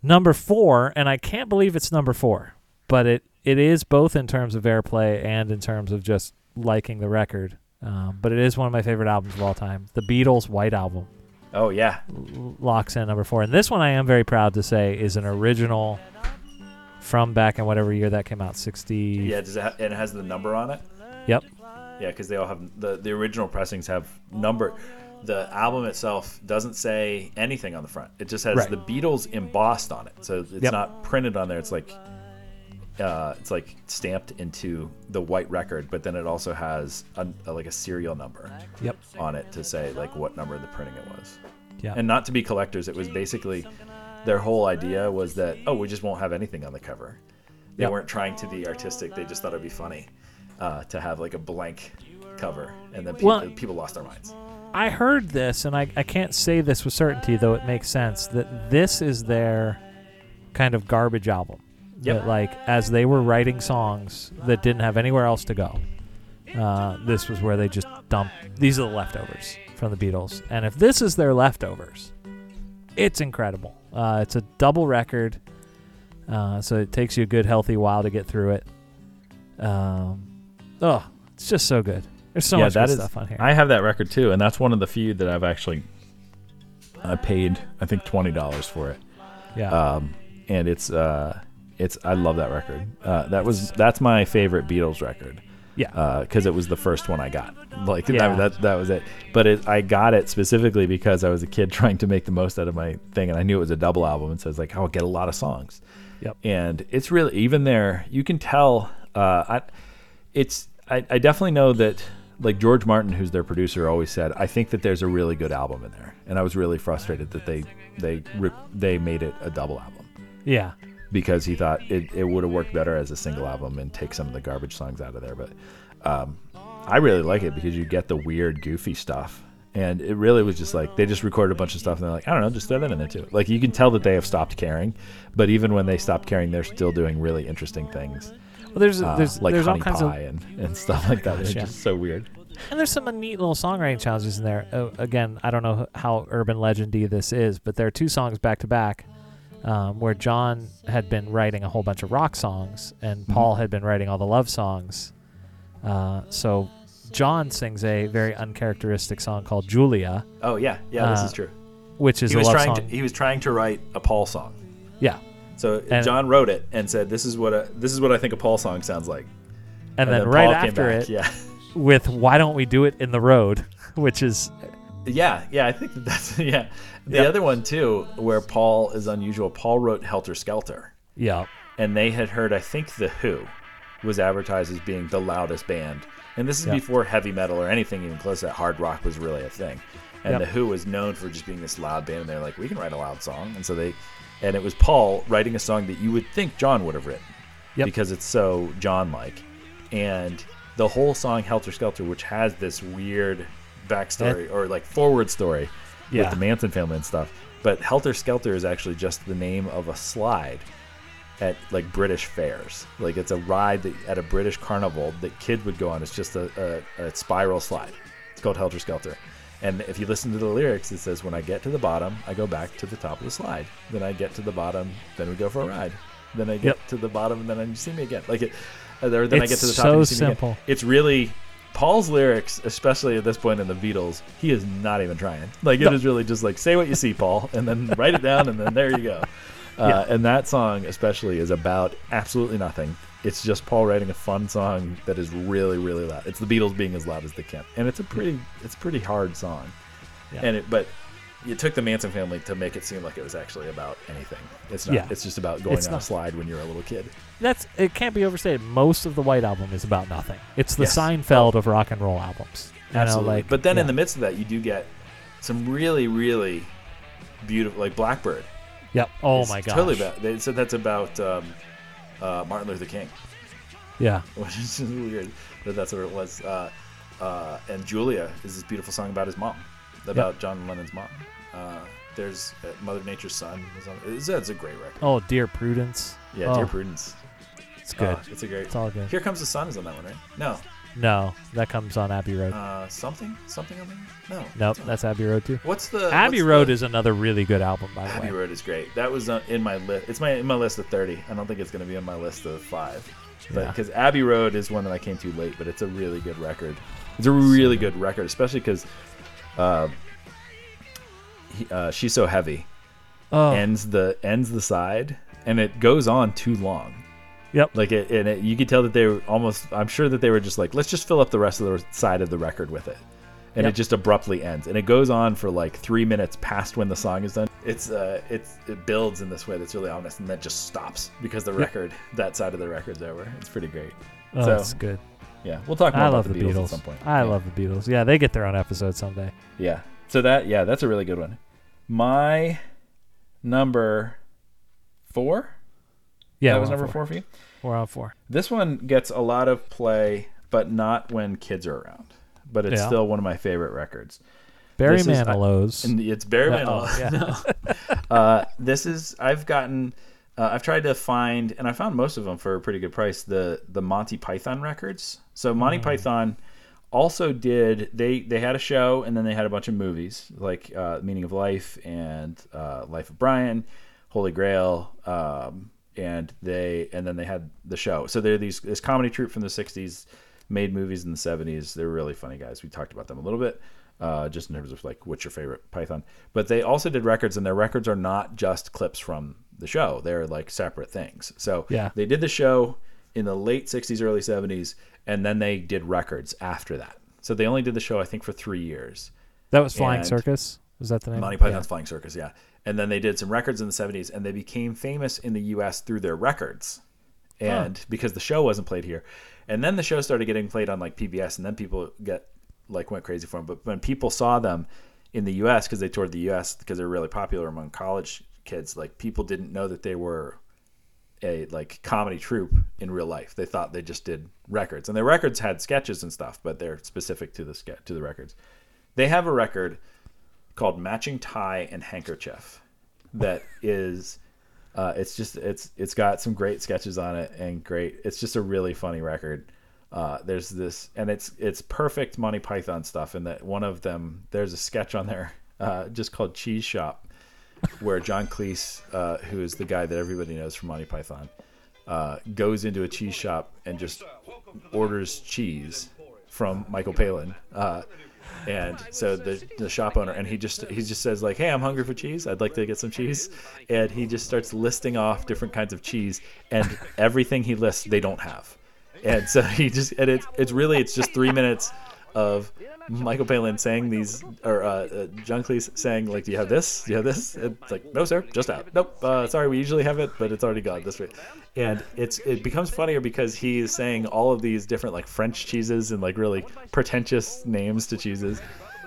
Number four, and I can't believe it's number four, but it, it is both in terms of airplay and in terms of just liking the record. Um, but it is one of my favorite albums of all time. The Beatles' White Album Oh yeah, l- locks in number four. And this one I am very proud to say is an original from back in whatever year that came out, 60. yeah. Does it ha- and it has the number on it? Yep. Yeah, because they all have the the original pressings have number. The album itself doesn't say anything on the front. It just has Right. the Beatles embossed on it, so it's Yep. not printed on there. It's like uh, it's like stamped into the white record, but then it also has a, a- like a serial number Yep. on it to say like what number of the printing it was. Yeah. And not to be collectors, it was basically their whole idea was that oh we just won't have anything on the cover. They Yep. weren't trying to be artistic. They just thought it'd be funny uh, to have like a blank cover, and then people, Well- people lost their minds. I heard this, and I, I can't say this with certainty, though it makes sense, that this is their kind of garbage album. Yep. That, like, as they were writing songs that didn't have anywhere else to go, uh, this was where they just dumped. These are the leftovers from the Beatles. And if this is their leftovers, it's incredible. Uh, it's a double record, uh, so it takes you a good, healthy while to get through it. Um, oh, it's just so good. There's so Yeah, much that good is- stuff on here. I have that record too, and that's one of the few that I've actually I paid I think twenty dollars for it. yeah. Um, and it's uh, it's I love that record. Uh, that was that's my favorite Beatles record. Yeah. because it was the first one I got. Like Yeah. that, that, that was it. But it, I got it specifically because I was a kid [laughs] trying to make the most out of my thing, and I knew it was a double album, and so it's like, oh, I'll get a lot of songs. Yep. And it's really even there. You can tell. Uh, I, it's I, I definitely know that. Like George Martin, who's their producer, always said, I think that there's a really good album in there, and I was really frustrated that they they they made it a double album yeah. Because he thought it, it would have worked better as a single album and take some of the garbage songs out of there. But um, I really like it because you get the weird, goofy stuff. And it really was just like they just recorded a bunch of stuff and they're like, I don't know, just throw that in there too. Like you can tell that they have stopped caring, but even when they stopped caring, they're still doing really interesting things, Well, there's uh, there's like there's all honey kinds pie of and, and stuff like that. It's yeah. just so weird. and there's some neat little songwriting challenges in there. Uh, again, I don't know how urban legendy this is, but there are two songs back to back um, where John had been writing a whole bunch of rock songs and Mm-hmm. Paul had been writing all the love songs. Uh, so John sings a very uncharacteristic song called Julia, Oh yeah, yeah, this Uh, is true. which is He a was love trying song. to he was trying to write a Paul song. yeah, So And- John wrote it and said, "This is what a, this is what I think a Paul song sounds like." and, then, right Paul came after back, it yeah. with "Why Don't We Do It in the Road," [laughs] which is Yeah, yeah, I think that's [laughs] yeah. The Yeah. other one too, where Paul is unusual. Paul wrote Helter Skelter, yeah, and they had heard, I think, the Who was advertised as being the loudest band, and this is Yeah. before heavy metal or anything even close to that. Hard rock was really a thing, and the Who was known for just being this loud band. And they're like, we can write a loud song, and so they, and it was Paul writing a song that you would think John would have written, Yep. because it's so John-like, and the whole song Helter Skelter, which has this weird backstory or like forward story Yeah. with the Manson family and stuff. But Helter Skelter is actually just the name of a slide at like British fairs. Like it's a ride that, at a British carnival that kids would go on. It's just a, a, a spiral slide. It's called Helter Skelter. And if you listen to the lyrics, it says, "When I get to the bottom, I go back to the top of the slide. Then I get to the bottom, then we go for a ride. Then I get Yep. to the bottom, and then I, you see me again. Like it, uh, or then I get to the top. so and you see me again. simple. It's really Paul's lyrics, especially at this point in the Beatles. He is not even trying. Like it is really just like say what you see, Paul, and then [laughs] write it down, and then there you go. Uh, Yeah. And that song especially is about absolutely nothing. It's just Paul writing a fun song that is really, really loud. It's the Beatles being as loud as they can, and it's a pretty, it's a pretty hard song. Yeah. And it, but it took the Manson family to make it seem like it was actually about anything. It's not. Yeah. It's just about going It's on a slide when you're a little kid. That's it can't be overstated. Most of the White Album is about nothing. It's the Yes. Seinfeld of rock and roll albums. You know, Absolutely. like, but then in the midst of that, you do get some really, really beautiful, like Blackbird. yep. Oh It's my gosh. Totally about. They said that's about um, uh, Martin Luther King, Yeah. [laughs] which is weird that that's what it was. Uh, uh, and Julia is this beautiful song about his mom, about John Lennon's mom. Uh, there's uh, Mother Nature's Son. is on- It's, it's a great record. Oh, Dear Prudence. Yeah, oh, Dear Prudence. It's good. It's a great. It's all good. Here Comes the Sun is on that one, right? No. No, that comes on Abbey Road. Uh, something? Something on there? No. nope, that's Abbey Road too. What's the Abbey what's Road the- is another really good album, by the way. Abbey. Road is great. That was uh, in my list. It's my in my list of thirty. I don't think it's going to be on my list of five. But Yeah. because Abbey Road is one that I came to late, but it's a really good record. It's a really good record, especially because uh, he- uh, she's so heavy. Oh, Ends the ends the side, and it goes on too long. Yep. Like it, and it, you could tell that they were almost. I'm sure that they were just like, let's just fill up the rest of the side of the record with it, and Yep. it just abruptly ends, and it goes on for like three minutes past when the song is done. It's uh, it's it builds in this way that's really ominous, and then just stops because the record, that side of the record's over. It's pretty great. Oh, so that's good. yeah, we'll talk more I about the Beatles, Beatles. at some point. I yeah. love the Beatles. Yeah, they get their own episode someday. Yeah. So that yeah, that's a really good one. My number four. Yeah, that was number four for you. We're on four. This one gets a lot of play, but not when kids are around. But it's Yeah. still one of my favorite records. Barry This is- I- Manilow's. And it's Barry Uh, Manilow. yeah. [laughs] uh, this is I've gotten. Uh, I've tried to find, and I found most of them for a pretty good price. The the Monty Python records. So Monty Python also did they they had a show and then they had a bunch of movies like uh, Meaning of Life and uh, Life of Brian, Holy Grail, um, and they and then they had the show. So they're these this comedy troupe from the '60s, made movies in the '70s. They're really funny guys. We talked about them a little bit uh, just in terms of like what's your favorite Python. But they also did records, and their records are not just clips from the show; they're like separate things. So Yeah. they did the show in the late '60s, early '70s, and then they did records after that. So they only did the show, I think, for three years. that was Flying and- Circus. Was that the name? Monty Python's Flying Circus, yeah. And then they did some records in the 70s, and they became famous in the U.S. through their records, and because the show wasn't played here, and then the show started getting played on like PBS, and then people get like went crazy for them. But when people saw them in the U.S. because they toured the U.S. because they're really popular among college kids, like people didn't know that they were a like comedy troupe in real life. They thought they just did records, and their records had sketches and stuff, but they're specific to the ske- to the records. They have a record called "Matching Tie and Handkerchief" that [laughs] is. Uh, it's just it's it's got some great sketches on it and great. It's just a really funny record. Uh, there's this and it's it's perfect Monty Python stuff. And that one of them there's a sketch on there uh, just called Cheese Shop, where John Cleese, uh, who is the guy that everybody knows from Monty Python, uh, goes into a cheese shop and just orders cheese from Michael Palin. And so the the shop owner and he just he just says like, "Hey, I'm hungry for cheese. I'd like to get some cheese." And he just starts listing off different kinds of cheese and everything he lists they don't have. And so he just and it's it's really it's just 3 minutes of Michael Palin saying these, or uh, uh, John Cleese saying, like, "Do you have this? Do you have this?" It's like, "No, sir, just out." Nope. Uh, sorry, we usually have it, but it's already gone this way. And it's it becomes funnier because he is saying all of these different like French cheeses and like really pretentious names to cheeses,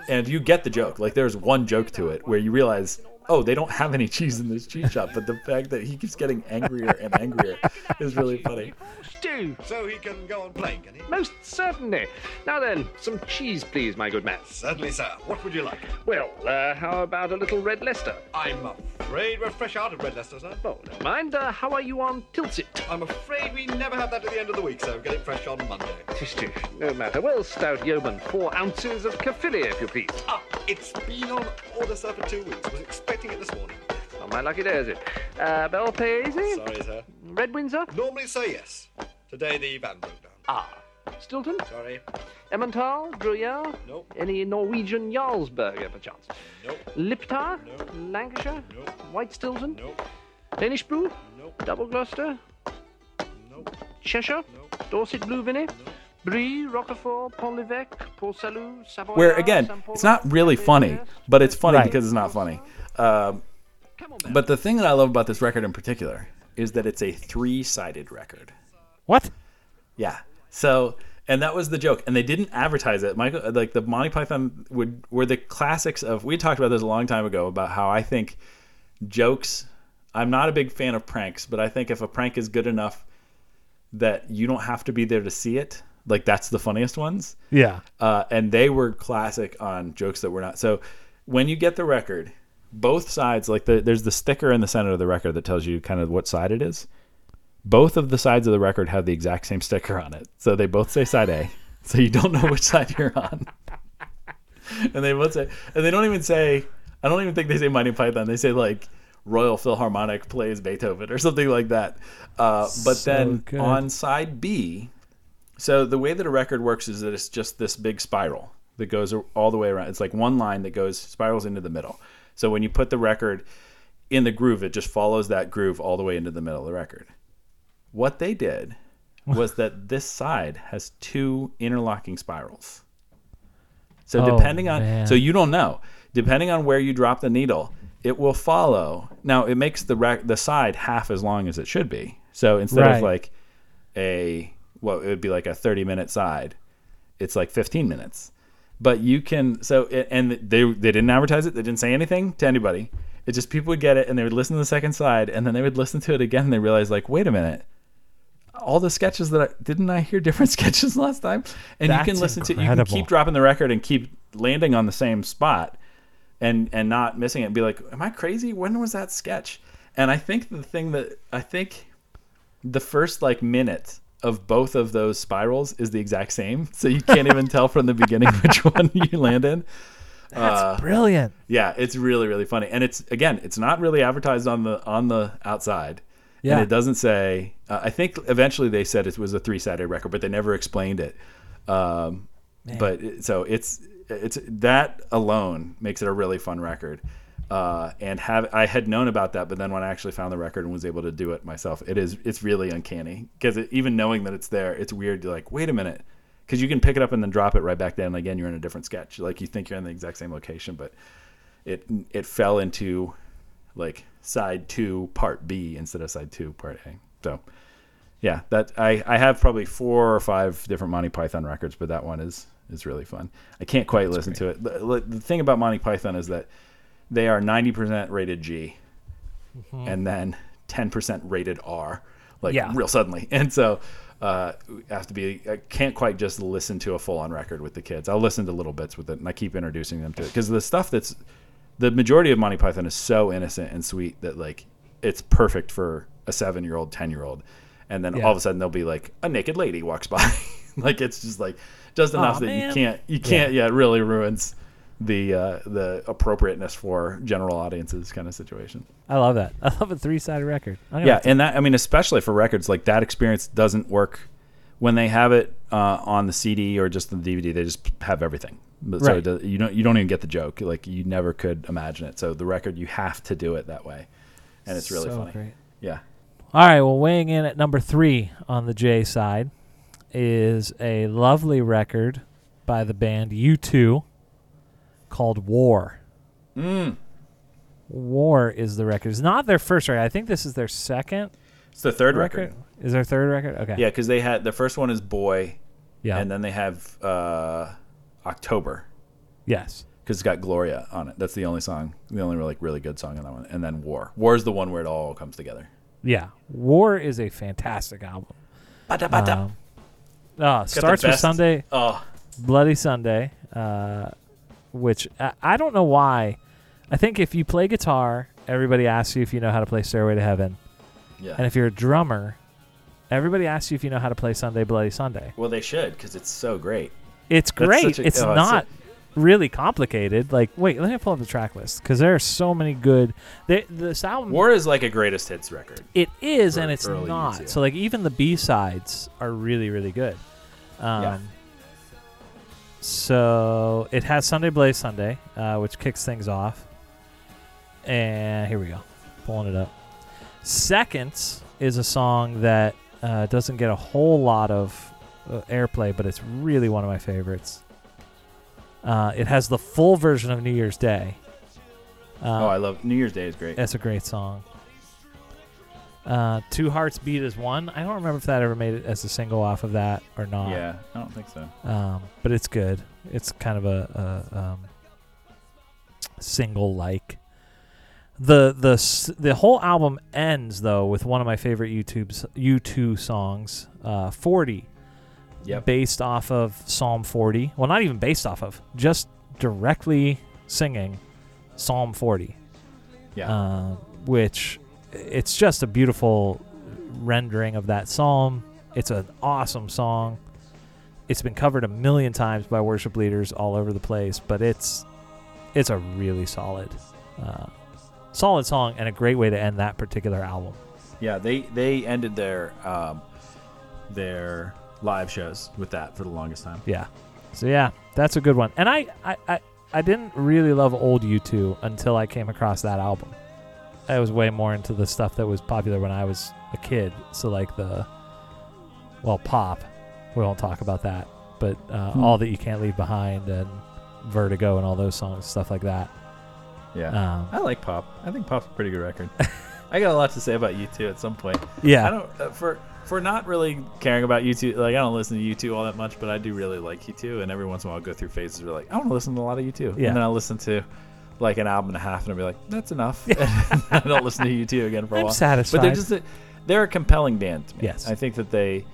and you get the joke. Like, there's one joke to it where you realize. Oh, they don't have any cheese in this cheese shop, but the fact that he keeps getting angrier and angrier is really funny. Do. So he can go on playing, can he? Most certainly. Now then, some cheese, please, my good man. Certainly, sir. What would you like? Well, uh, how about a little red Leicester? I'm afraid we're fresh out of Red Leicester, sir. Oh, never mind. Uh, how are you on Tilsit? I'm afraid we never have that at the end of the week, so get it fresh on Monday. Tish, tish. No matter. Well, stout yeoman, four ounces of Caerphilly, if you please. Ah, it's been on order, sir, for two weeks. Was expecting it this morning. On my lucky day, is it? Uh, Bel Paese? Sorry, sir. Red Windsor? Normally say yes. Today the van broke down. Ah. Stilton? Sorry. Emmental? Gruyere? Nope. Any Norwegian Jarlsberger, perchance? Nope. Liptauer? Nope. Lancashire? Nope. White Stilton? Nope. Danish Blue? Nope. Double Gloucester? Nope. Cheshire? Nope. Dorset Blue Vinny? Nope. Brie, Roquefort, Pont l'Evêque, Port Salut, Savoy. Where again, it's not really funny, but it's funny Right. because it's not funny. Um, but the thing that I love about this record in particular is that it's a three-sided record. What? Yeah. So, and that was the joke, and they didn't advertise it. Michael, like the Monty Python would were the classics of. We talked about this a long time ago about how I think jokes. I'm not a big fan of pranks, but I think if a prank is good enough that you don't have to be there to see it, like that's the funniest ones Yeah. uh, and they were classic on jokes that were not. So when you get the record, both sides, like the, there's the sticker in the center of the record that tells you kind of what side it is. Both of the sides of the record have the exact same sticker on it, so they both say side A, [laughs] so you don't know which side you're on. and they both say, and they don't even say. I don't even think they say Monty Python. They say like Royal Philharmonic plays Beethoven or something like that. Uh, but So then good. on side B, so the way that a record works is that it's just this big spiral that goes all the way around. It's like one line that goes spirals into the middle. So when you put the record in the groove, it just follows that groove all the way into the middle of the record. What they did was that [laughs] this side has two interlocking spirals. So Oh, depending on man. so you don't know. Depending on where you drop the needle, it will follow. Now it makes the rec- the side half as long as it should be. So instead Right. of like a what it would be like a 30 minute side, it's like 15 minutes. But you can so and they they didn't advertise it. They didn't say anything to anybody. It just people would get it and they would listen to the second side and then they would listen to it again and they realized like wait a minute. All the sketches that I didn't I hear different [laughs] sketches last time, and you can That's listen to you can keep dropping the record and keep landing on the same spot and and not missing it and be like, Am I crazy? When was that sketch? And I think the thing that I think the first like minute of both of those spirals is the exact same. So you can't even tell from the beginning [laughs] which one you land in. That's brilliant. Yeah, it's really really funny, and it's again, it's not really advertised on the on the outside. Yeah. and it doesn't say. Uh, I think eventually they said it was a three sided record, but they never explained it. Um, but it- so it's it's that alone makes it a really fun record. Uh, and have I had known about that, but then when I actually found the record and was able to do it myself, it is it's really uncanny because even knowing that it's there, it's weird. You're like, wait a minute, because you can pick it up and then drop it right back down. Again, you're in a different sketch. Like you think you're in the exact same location, but it it fell into like side two part B instead of side two part A. So yeah, that I, I have probably four or five different Monty Python records, but that one is is really fun. I can't quite listen to it. The, the thing about Monty Python is that they are ninety percent rated G, and then ten percent rated R, like Yeah. real suddenly. [laughs] And so uh, I have to be. I can't quite just listen to a full on record with the kids. I'll listen to little bits with it, and I keep introducing them to it because the stuff that's the majority of Monty Python is so innocent and sweet that like it's perfect for a seven year old, ten year old, and then Yeah. all of a sudden there'll be like a naked lady walks by, [laughs] like it's just like just enough Aw, that man. you can't you can't yeah. it really ruins the uh, the appropriateness for general audiences kind of situation. I love that. I love a three sided record. Yeah, and that I mean, especially for records like that experience doesn't work when they have it uh, on the CD or just the DVD. They just have everything, but so Right. it does, you don't you don't even get the joke. Like you never could imagine it. So the record you have to do it that way, and it's really So funny. great. Yeah, All right, well, weighing in at number three on the J side is a lovely record by the band U2 called War. mm. War is the record. It's not their first record. I think this is their second it's the third record. record. Is their third record? Okay. Yeah, because they had the first one is Boy, Yeah. and then they have uh, October yes. because it's got Gloria on it. That's the only song, the only like really good song on that one. And then War. War is the one where it all comes together. Yeah. War is a fantastic album. Um, uh, starts with Sunday. Oh, Bloody Sunday, uh, which I, I don't know why. I think if you play guitar, everybody asks you if you know how to play Stairway to Heaven. yeah. And if you're a drummer, everybody asks you if you know how to play Sunday Bloody Sunday. well, they should because it's so great. It's great. a- it's oh, not really complicated. Like, wait, let me pull up the track list because there are so many good. They, this album, War is like a greatest hits record. it is for and it's not. So like even the B sides are really really good. Um, Yeah. So it has Sunday Bloody Sunday, uh, which kicks things off. And here we go, pulling it up. Seconds is a song that uh, doesn't get a whole lot of uh, airplay, but it's really one of my favorites. Uh, it has the full version of New Year's Day. Uh, oh, I love New Year's Day is great. that's a great song. Uh, Two Hearts Beat as One. I don't remember if that ever made it as a single off of that or not. Yeah, I don't think so. Um, but it's good. It's kind of a, a um, single like. The the the whole album ends though with one of my favorite U2's U2 songs, uh, 40, Yep. based off of Psalm 40. Well, not even based off of, just directly singing Psalm 40 Yeah. uh, which it's just a beautiful rendering of that psalm. It's an awesome song. It's been covered a million times by worship leaders all over the place, but it's it's a really solid, uh, solid song and a great way to end that particular album. yeah, they they ended their um, their live shows with that for the longest time. Yeah. So yeah, that's a good one. And I I, I, I didn't really love old U2 until I came across that album. I was way more into the stuff that was popular when I was a kid. So like the well, pop. We won't talk about that. But uh, Hmm. all that you can't leave behind and Vertigo and all those songs, stuff like that. Yeah, Um, I like pop. I think pop's a pretty good record. [laughs] I got a lot to say about U2 at some point. yeah. I don't uh, for for not really caring about U2. Like I don't listen to U2 all that much, but I do really like U2. And every once in a while, I'll go through phases where like I want to listen to a lot of U2. Yeah. And then I'll listen to like an album and a half, and I'll be like, that's enough. [laughs] [laughs] I don't listen to U2 again for a I'm while. satisfied. But they're just a, they're a compelling band to me. Yes. I think that they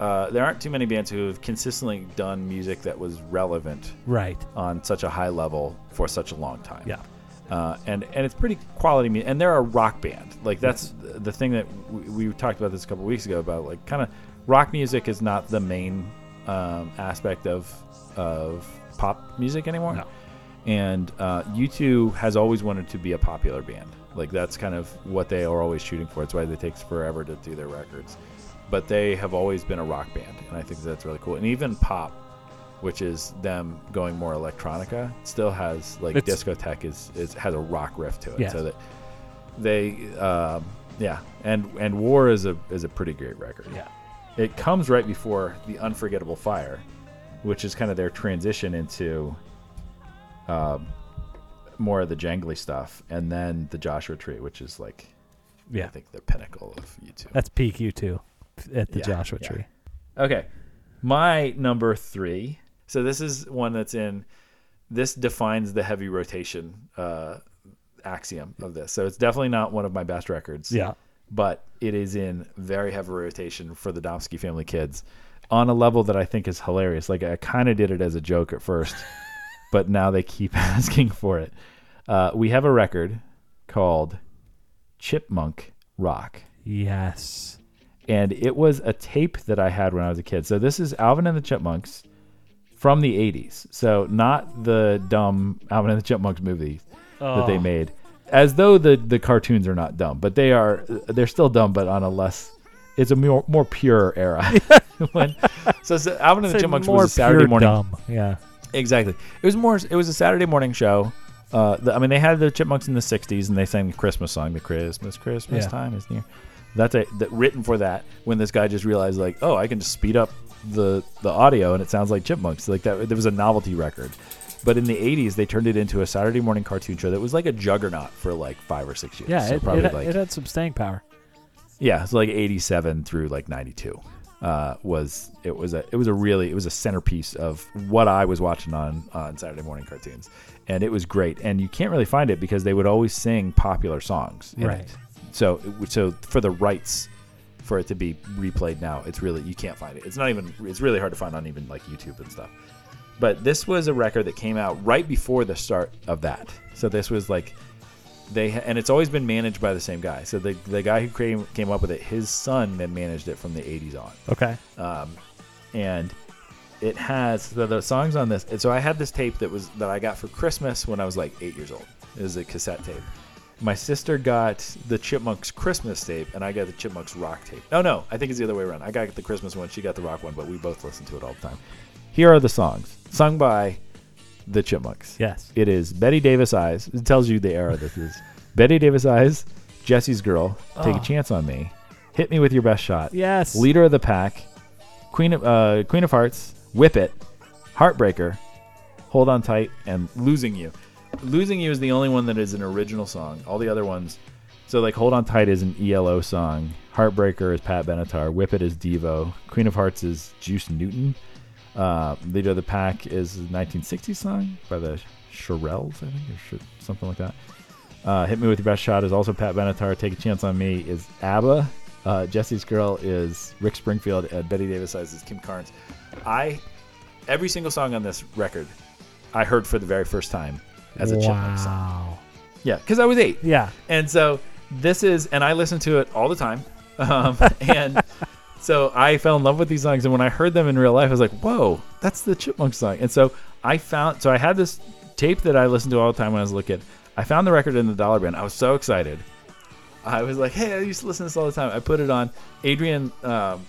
uh, there aren't too many bands who have consistently done music that was relevant Right. on such a high level for such a long time. Yeah. Uh, and and it's pretty quality music. And they're a rock band. Like that's the thing that we, we talked about this a couple weeks ago about like kind of rock music is not the main um, aspect of of pop music anymore. No. And uh, U2 has always wanted to be a popular band. Like that's kind of what they are always shooting for. It's why it takes forever to do their records. But they have always been a rock band, and I think that's really cool. And even pop, which is them going more electronica, still has like It's- discotheque is, is has a rock riff to it. Yes. So that they, um, yeah, and and War is a is a pretty great record. Yeah. It comes right before the Unforgettable Fire, which is kind of their transition into um, more of the jangly stuff, and then the Joshua Tree, which is like Yeah. I think the pinnacle of U2. That's peak U2 at the Yeah, Joshua yeah. tree. Okay. My number three. So this is one that's in. This defines the heavy rotation uh, axiom of this. So it's definitely not one of my best records. Yeah. But it is in very heavy rotation for the Domsky family kids on a level that I think is hilarious. Like I kind of did it as a joke at first, [laughs] but now they keep [laughs] asking for it. Uh, we have a record called Chipmunk Rock Yes. and it was a tape that I had when I was a kid. So this is Alvin and the Chipmunks from the 80s. So not the dumb Alvin and the Chipmunks movie that they Oh. made. As though the the cartoons are not dumb, but they are they're still dumb but on a less it's a more more pure era. when, [laughs] [laughs] so, so Alvin and the Chipmunks was a Saturday morning dumb. Yeah. Exactly. It was more. It was a Saturday morning show. Uh, the, I mean, they had the Chipmunks in the '60s, and they sang the Christmas song, "The Christmas, Christmas Yeah. time is near." That's a that, written for that. When this guy just realized, like, oh, I can just speed up the the audio, and it sounds like Chipmunks. Like that. There was a novelty record. But in the '80s, they turned it into a Saturday morning cartoon show that was like a juggernaut for like five or six years. Yeah. So it, probably it, like it had some staying power. yeah, it's like 87 through like 92. Uh, was it was a it was a really it was a centerpiece of what I was watching on on Saturday morning cartoons, and it was great. And you can't really find it because they would always sing popular songs, Right. it. So so for the rights for it to be replayed now, it's really you can't find it. It's not even it's really hard to find on even like YouTube and stuff. But this was a record that came out right before the start of that. So this was like they and it's always been managed by the same guy. So the the guy who came came up with it, his son then managed it from the 80s on. Okay. Um, and it has the, the songs on this. And so I had this tape that was that I got for Christmas when I was like 8 years old. It was a cassette tape. My sister got the Chipmunks Christmas tape, and I got the Chipmunks rock tape. No, no, I think it's the other way around. I got the Christmas one, she got the rock one, but we both listened to it all the time. Here are the songs sung by the Chipmunks. Yes. It is Bette Davis Eyes. It tells you the era this is. [laughs] Bette Davis Eyes, Jessie's Girl, Take a Chance on Me, Hit Me with Your Best Shot, Yes. Leader of the Pack, Queen of uh, Queen of Hearts, Whip It, Heartbreaker, Hold On Tight, and Losing You. Losing You is the only one that is an original song. All the other ones, so like Hold On Tight is an ELO song. Heartbreaker is Pat Benatar. Whip It is Devo. Queen of Hearts is Juice Newton. Uh, Leader of the Pack is a 1960s song by the Shirelles, I think, or sh- something like that. Uh, Hit Me With Your Best Shot is also Pat Benatar. Take a Chance on Me is ABBA. Uh, Jessie's Girl is Rick Springfield. And Bette Davis Eyes is Kim Carnes. I, every single song on this record, I heard for the very first time as a Chipmunk song. Yeah, because I was eight. Yeah. And so this is, and I listen to it all the time. [laughs] Um, and so I fell in love with these songs. And when I heard them in real life, I was like, whoa, that's the Chipmunk song. And so I found, so I had this tape that I listened to all the time when I was a little kid. I found the record in the Dollar Bin. I was so excited. I was like, hey, I used to listen to this all the time. I put it on. Adrian um,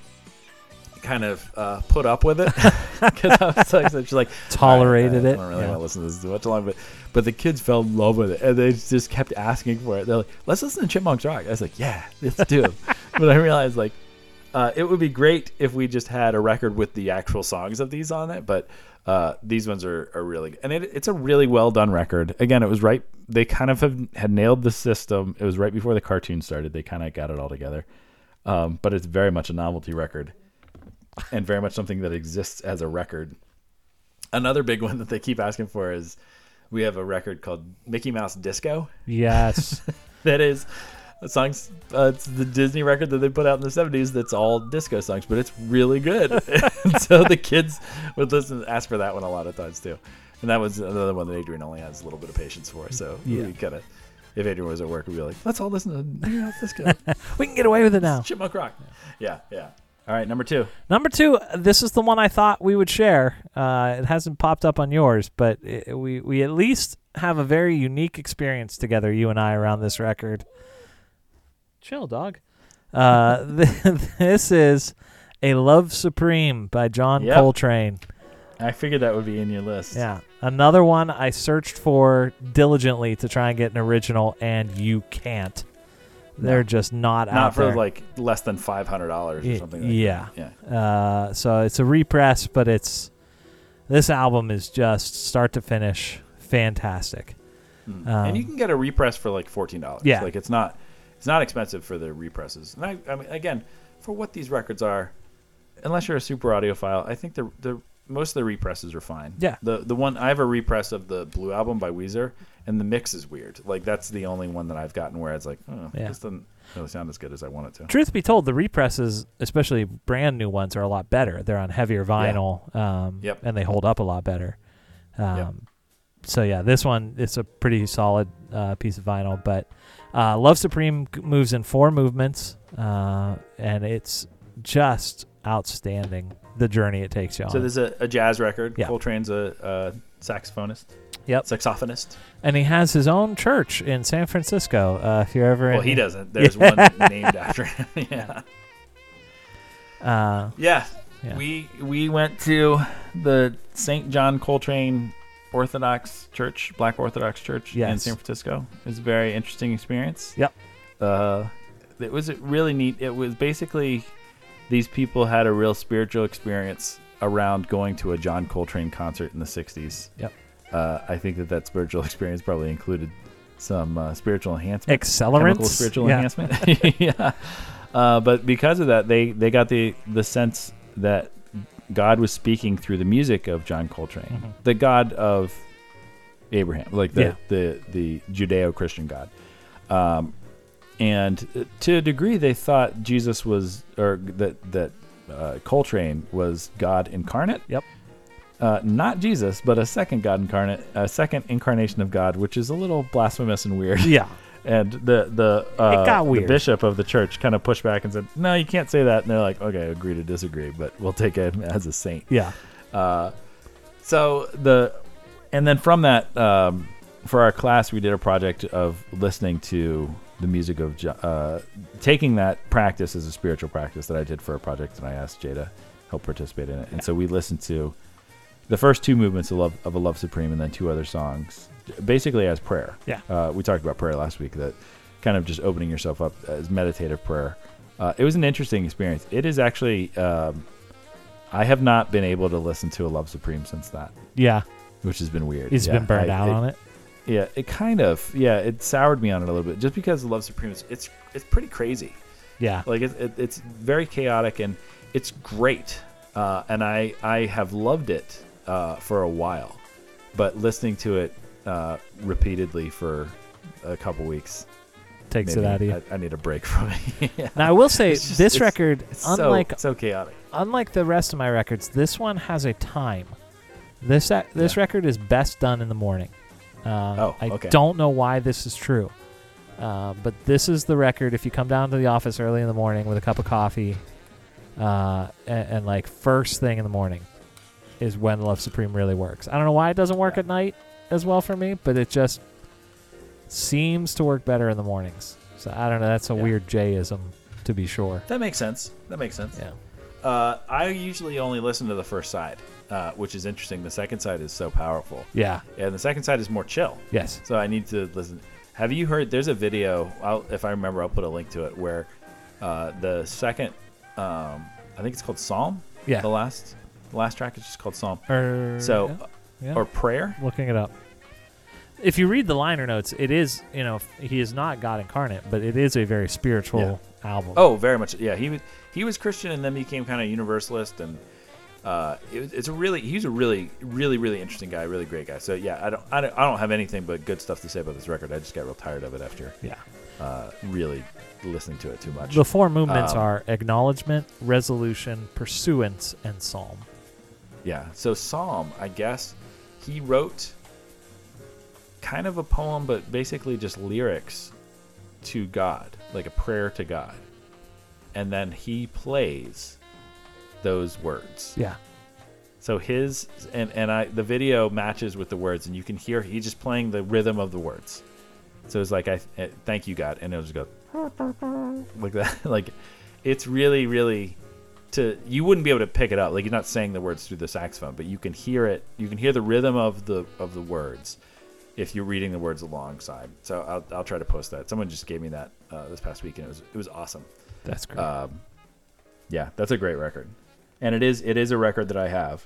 kind of uh, put up with it [laughs] because I was so excited. She's like, Tolerated "All right, it, I don't really yeah. want to listen to this too much longer, but but the kids fell in love with it, and they just kept asking for it. They're like, "Let's listen to Chipmunks Rock." I was like, "Yeah, let's do it." [laughs] but I realized like uh, it would be great if we just had a record with the actual songs of these on it, but uh, these ones are, are really good. and it, it's a really well done record. Again, it was right. They kind of have, had nailed the system. It was right before the cartoon started. They kind of got it all together, um, but it's very much a novelty record, and very much something that exists as a record. Another big one [laughs] that they keep asking for is we have a record called Mickey Mouse Disco Yes. [laughs] that is songs. Uh, it's the Disney record that they put out in the '70s. That's all disco songs, but it's really good. [laughs] so the kids would listen, ask for that one a lot of times too. And that was another one that Adrian only has a little bit of patience for. So Yeah. we kind of, if Adrian was at work, we'd be like, "Let's all listen to disco, [laughs] We can get away with it now. Chipmunk Rock." Yeah, yeah. All right, number two. Number two, this is the one I thought we would share. Uh, it hasn't popped up on yours, but it, we we at least have a very unique experience together, you and I, around this record. Chill, dog. Uh, [laughs] this is a Love Supreme by John Yep. Coltrane. I figured that would be in your list. Yeah, another one I searched for diligently to try and get an original, and you can't. They're just not, out not for there. like less than five hundred dollars or something. Like yeah. that. yeah. Uh, so it's a repress, but it's this album is just start to finish fantastic. Mm. Um, and you can get a repress for like fourteen dollars. Yeah. like it's not it's not expensive for the represses. And I, I mean, again, for what these records are, unless you're a super audiophile, I think the the most of the represses are fine. Yeah. The the one I have a repress of the Blue album by Weezer, and the mix is weird. Like that's the only one that I've gotten where it's like, oh, Yeah. this doesn't really sound as good as I want it to. Truth be told, the represses, especially brand new ones, are a lot better. They're on heavier vinyl, um, Yep. and they hold up a lot better. Um, Yep. So yeah, this one it's a pretty solid uh, piece of vinyl. But uh, Love Supreme moves in four movements, uh, and it's just outstanding. The journey it takes you on. So there's a, a jazz record. Yeah. Coltrane's a, a saxophonist. Yep. Saxophonist. and he has his own church in San Francisco. Uh, if you're ever Well, in, he doesn't. [laughs] There's one named after him. [laughs] yeah. Uh, Yeah. Yeah. We we went to the St. John Coltrane Orthodox Church, Black Orthodox Church in San Francisco. It was a very interesting experience. Yep. Uh, it was really neat. It was basically these people had a real spiritual experience around going to a John Coltrane concert in the 60s. Yep. Uh, I think that that spiritual [laughs] experience probably included some uh, spiritual enhancement accelerants, chemical spiritual yeah. enhancement. [laughs] yeah. Uh, but because of that, they they got the the sense that God was speaking through the music of John Coltrane, Mm-hmm. the God of Abraham, like the Yeah. the the Judeo-Christian God. Um, and to a degree, they thought Jesus was, or that that uh, Coltrane was God incarnate. Yep. Uh, not Jesus, but a second God incarnate, a second incarnation of God, which is a little blasphemous and weird. Yeah. And the the uh, the bishop of the church kind of pushed back and said, "No, you can't say that." And they're like, "Okay, agree to disagree, but we'll take him as a saint." Yeah. Uh, so the and then from that, um, for our class, we did a project of listening to the music of uh, taking that practice as a spiritual practice that I did for a project, and I asked Jay to help participate in it. And so we listened to the first two movements of, Love, of a Love Supreme, and then two other songs, basically as prayer. Yeah. Uh, we talked about prayer last week. That kind of just opening yourself up as meditative prayer. Uh, it was an interesting experience. It is actually. Um, I have not been able to listen to a Love Supreme since that, Yeah. which has been weird. He's Yeah, been burned I- out it- on it. Yeah, it kind of. Yeah, it soured me on it a little bit, just because Love Supreme is it's it's pretty crazy. Yeah. Like it, it, it's very chaotic and it's great, uh, and I I have loved it uh, for a while, but listening to it uh, repeatedly for a couple weeks Takes maybe it out of you. I, I need a break from it. [laughs] yeah. Now I will say It's just- this it's- record, It's unlike so so chaotic. unlike the rest of my records, this one has a time. This a- this Yeah. record is best done in the morning. Um, Oh, I okay. don't know why this is true, uh, but this is the record. If you come down to the office early in the morning with a cup of coffee, uh, and, and like first thing in the morning, is when Love Supreme really works. I don't know why it doesn't work Yeah. at night as well for me, but it just seems to work better in the mornings. So I don't know. That's a Yeah. weird Jayism, to be sure. That makes sense. That makes sense. Yeah. Uh, I usually only listen to the first side, uh, which is interesting. The second side is so powerful, Yeah. and the second side is more chill. Yes. So I need to listen. Have you heard? There's a video. I'll, if I remember, I'll put a link to it. Where uh, the second, um, I think it's called Psalm. Yeah. The last, the last track is just called Psalm. Or, So, yeah. Yeah. or prayer. looking it up. If you read the liner notes, it is you know he is not God incarnate, but it is a very spiritual album. Oh, very much. Yeah, he was he was Christian and then became kind of universalist and Uh, it, it's a really he's a really really really interesting guy, really great guy. So yeah, I don't, I don't I don't have anything but good stuff to say about this record. I just got real tired of it after Yeah. uh, really listening to it too much. The four movements Um, are acknowledgement, resolution, pursuance, and psalm. Yeah. So Psalm, I guess, he wrote kind of a poem, but basically just lyrics to God, like a prayer to God, and then he plays those words. Yeah. So his and and I the video matches with the words, and you can hear he's just playing the rhythm of the words. So it's like I uh, thank you God, and it'll just go [laughs] like that. [laughs] like it's really really to you wouldn't be able to pick it up. Like you're not saying the words through the saxophone, but you can hear it. You can hear the rhythm of the of the words if you're reading the words alongside. So I'll I'll try to post that. Someone just gave me that uh, this past week, and it was it was awesome. That's great. Um, yeah, that's a great record, and it is it is a record that I have,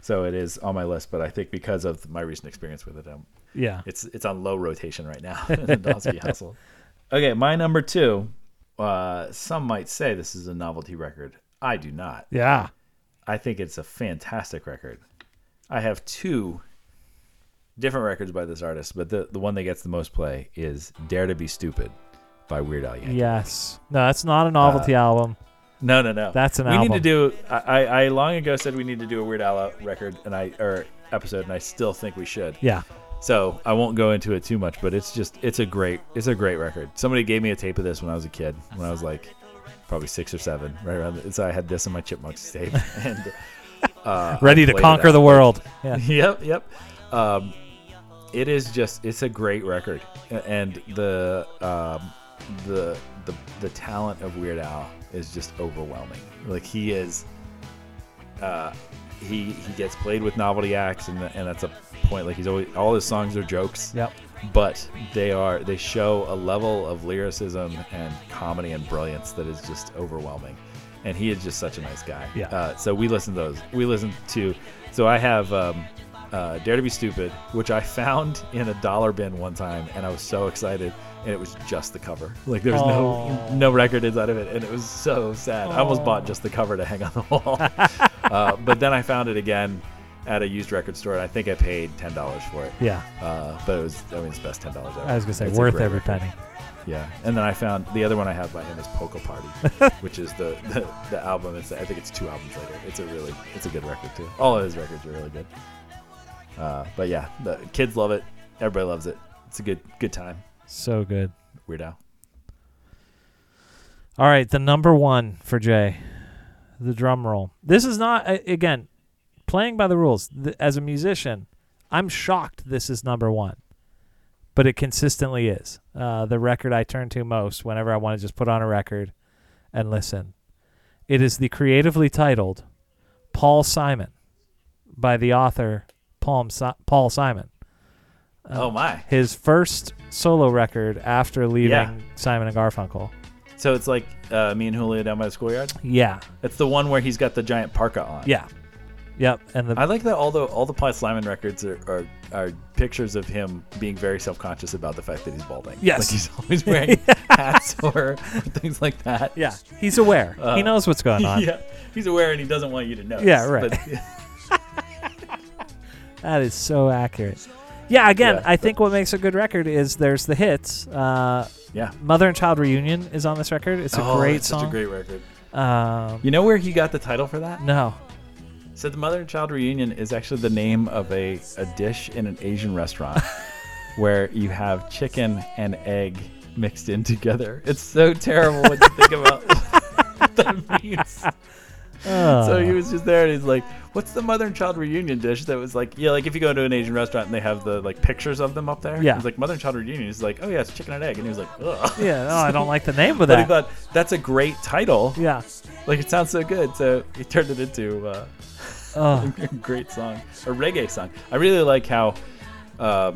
so it is on my list. But I think because of my recent experience with it, um, yeah. it's it's on low rotation right now in [laughs] [laughs] the Donsky household. Okay, my number two. Uh, some might say this is a novelty record. I do not. Yeah. I think it's a fantastic record. I have two different records by this artist, but the the one that gets the most play is "Dare to Be Stupid" by Weird Al Yankovic. Yes. No, that's not a novelty uh, album. No, no, no. That's an we album. We need to do. I, I, I long ago said we need to do a Weird Al record, and I or episode, and I still think we should. Yeah. So I won't go into it too much, but it's just it's a great it's a great record. Somebody gave me a tape of this when I was a kid, when I was like probably six or seven, right around. The, so I had this in my Chipmunks tape, [laughs] and uh, Ready to conquer the world. [laughs] Yeah. yep, yep. Um, it is just it's a great record, and the um, the the the talent of Weird Al is just overwhelming. Like he is, uh, he he gets played with novelty acts, and and that's a point. Like he's always all his songs are jokes, Yep. But they are they show a level of lyricism and comedy and brilliance that is just overwhelming. And he is just such a nice guy. Yeah. uh, so we listen to those. We listen to so i have um, uh, dare to be stupid which i found in a dollar bin one time and i was so excited and it was just the cover. Like there was Aw. no no record inside of it and it was so sad. I almost bought just the cover to hang on the wall. [laughs] Uh, but then i found it again at a used record store and i think i paid $10 for it Yeah. uh, but it was, I mean, it's the best ten dollars ever. I was gonna say It's worth every record. penny. Yeah, and then I found the other one I have by him is Polka Party, [laughs] which is the, the the album. It's I think it's two albums later. It's a really it's a good record too. All of his records are really good. Uh, but yeah, the kids love it. Everybody loves it. It's a good good time. So good. Weird Al. All right, the number one for Jay, the drum roll. This is not again playing by the rules. Th- as a musician, I'm shocked this is number one, but it consistently is. Uh, the record I turn to most whenever I want to just put on a record and listen. It is the creatively titled Paul Simon by the author Paul, Si- Paul Simon. Uh, oh my! His first solo record after leaving Yeah. Simon and Garfunkel. So it's like uh, me and Julio down by the schoolyard. Yeah. It's the one where he's got the giant parka on. Yeah. Yep. And the I like that all the all the Paul Simon records are, are are pictures of him being very self conscious about the fact that he's balding. Yes. like he's always wearing [laughs] hats or [laughs] things like that. yeah, he's aware. he Uh, knows what's going on. yeah, he's aware and he doesn't want you to know. Yeah, right. But, [laughs] That is so accurate. Yeah, again, Yeah, I think what makes a good record is there's the hits. Uh, yeah, Mother and Child Reunion is on this record. It's a Oh, great song. Such a great record. um, You know where he got the title for that? no. So the Mother and Child Reunion is actually the name of a, a dish in an Asian restaurant [laughs] where you have chicken and egg mixed in together. It's so terrible when you think about [laughs] what that means. So he was just there and he's like, What's the mother and child reunion dish that was like yeah, like if you go to an Asian restaurant and they have the like pictures of them up there? Yeah. He's like mother and child reunion. He's like, Oh yeah, it's chicken and egg and he was like, Ugh. yeah, no, I don't like the name of that. [laughs] But he thought that's a great title. yeah. Like it sounds so good. So he turned it into uh, Oh, a [laughs] great song, a reggae song. I really like how um,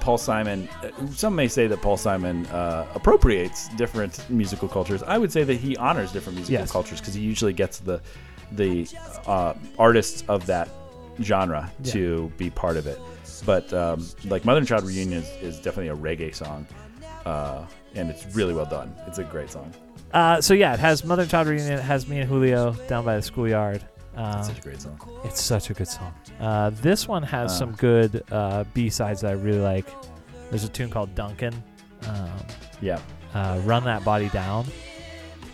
Paul Simon. uh, Some may say that Paul Simon uh, appropriates different musical cultures. I would say that he honors different musical Yes. cultures because he usually gets the the uh, artists of that genre Yeah. to be part of it. But um, like Mother and Child Reunion is, is definitely a reggae song, uh, and it's really well done. It's a great song. Uh, so yeah, it has Mother and Child Reunion. It has me and Julio down by the schoolyard. Um, Such a great song. it's such a good song. Uh, this one has Uh. some good uh, B sides that I really like. There's a tune called Duncan. Um, Yeah. uh, Run That Body Down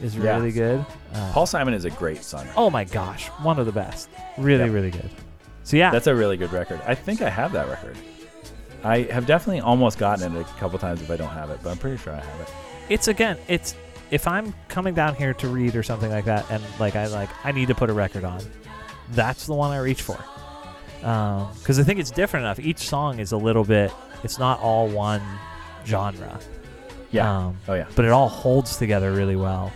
is Yeah. really good. Uh, Paul Simon is a great songwriter. oh my gosh, one of the best. Really, really good. So yeah, That's a really good record. I think I have that record. I have definitely almost gotten it a couple times if I don't have it, but I'm pretty sure I have it. it's again, it's if I'm coming down here to read or something like that, and like I like I need to put a record on, that's the one I reach for. Because I think it's different enough. Each song is a little bit. It's not all one genre. Yeah. Um, oh yeah. but it all holds together really well.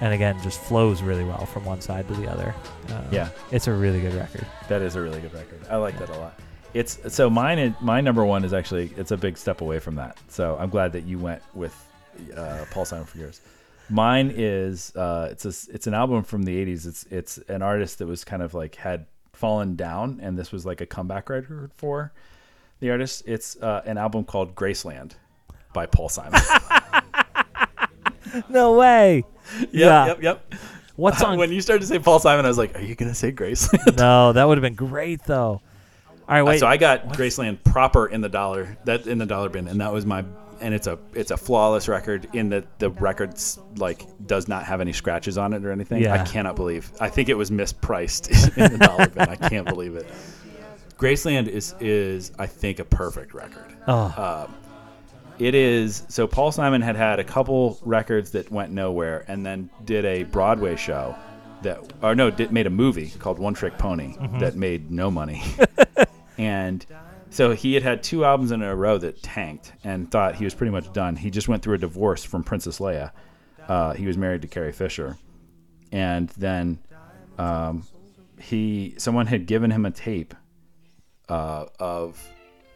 And again, just flows really well from one side to the other. Uh, Yeah. it's a really good record. That is a really good record. I like that a lot. It's so mine. My number one is actually it's a big step away from that. So I'm glad that you went with uh, Paul Simon for yours. Mine is uh, it's a, it's an album from the '80s. It's it's an artist that was kind of like had fallen down, and this was like a comeback record for the artist. It's uh, an album called Graceland by Paul Simon. [laughs] No way. yeah. Yep. Yep. What [laughs] song? when you started to say Paul Simon, I was like, "Are you gonna say Graceland?" no, that would have been great though. All right, wait. so I got Graceland proper in the dollar that in the dollar bin, and that was my and it's a it's a flawless record in that the record's like does not have any scratches on it or anything. I cannot believe. I think it was mispriced [laughs] in the dollar bin. I can't believe it. Graceland is is I think a perfect record. oh, um, It is so Paul Simon had had a couple records that went nowhere, and then did a Broadway show that, or no, did, made a movie called One Trick Pony mm-hmm. that made no money, [laughs] and so he had had two albums in a row that tanked, and thought he was pretty much done. He just went through a divorce from Princess Leia. Uh, he was married to Carrie Fisher, and then um, he someone had given him a tape uh, of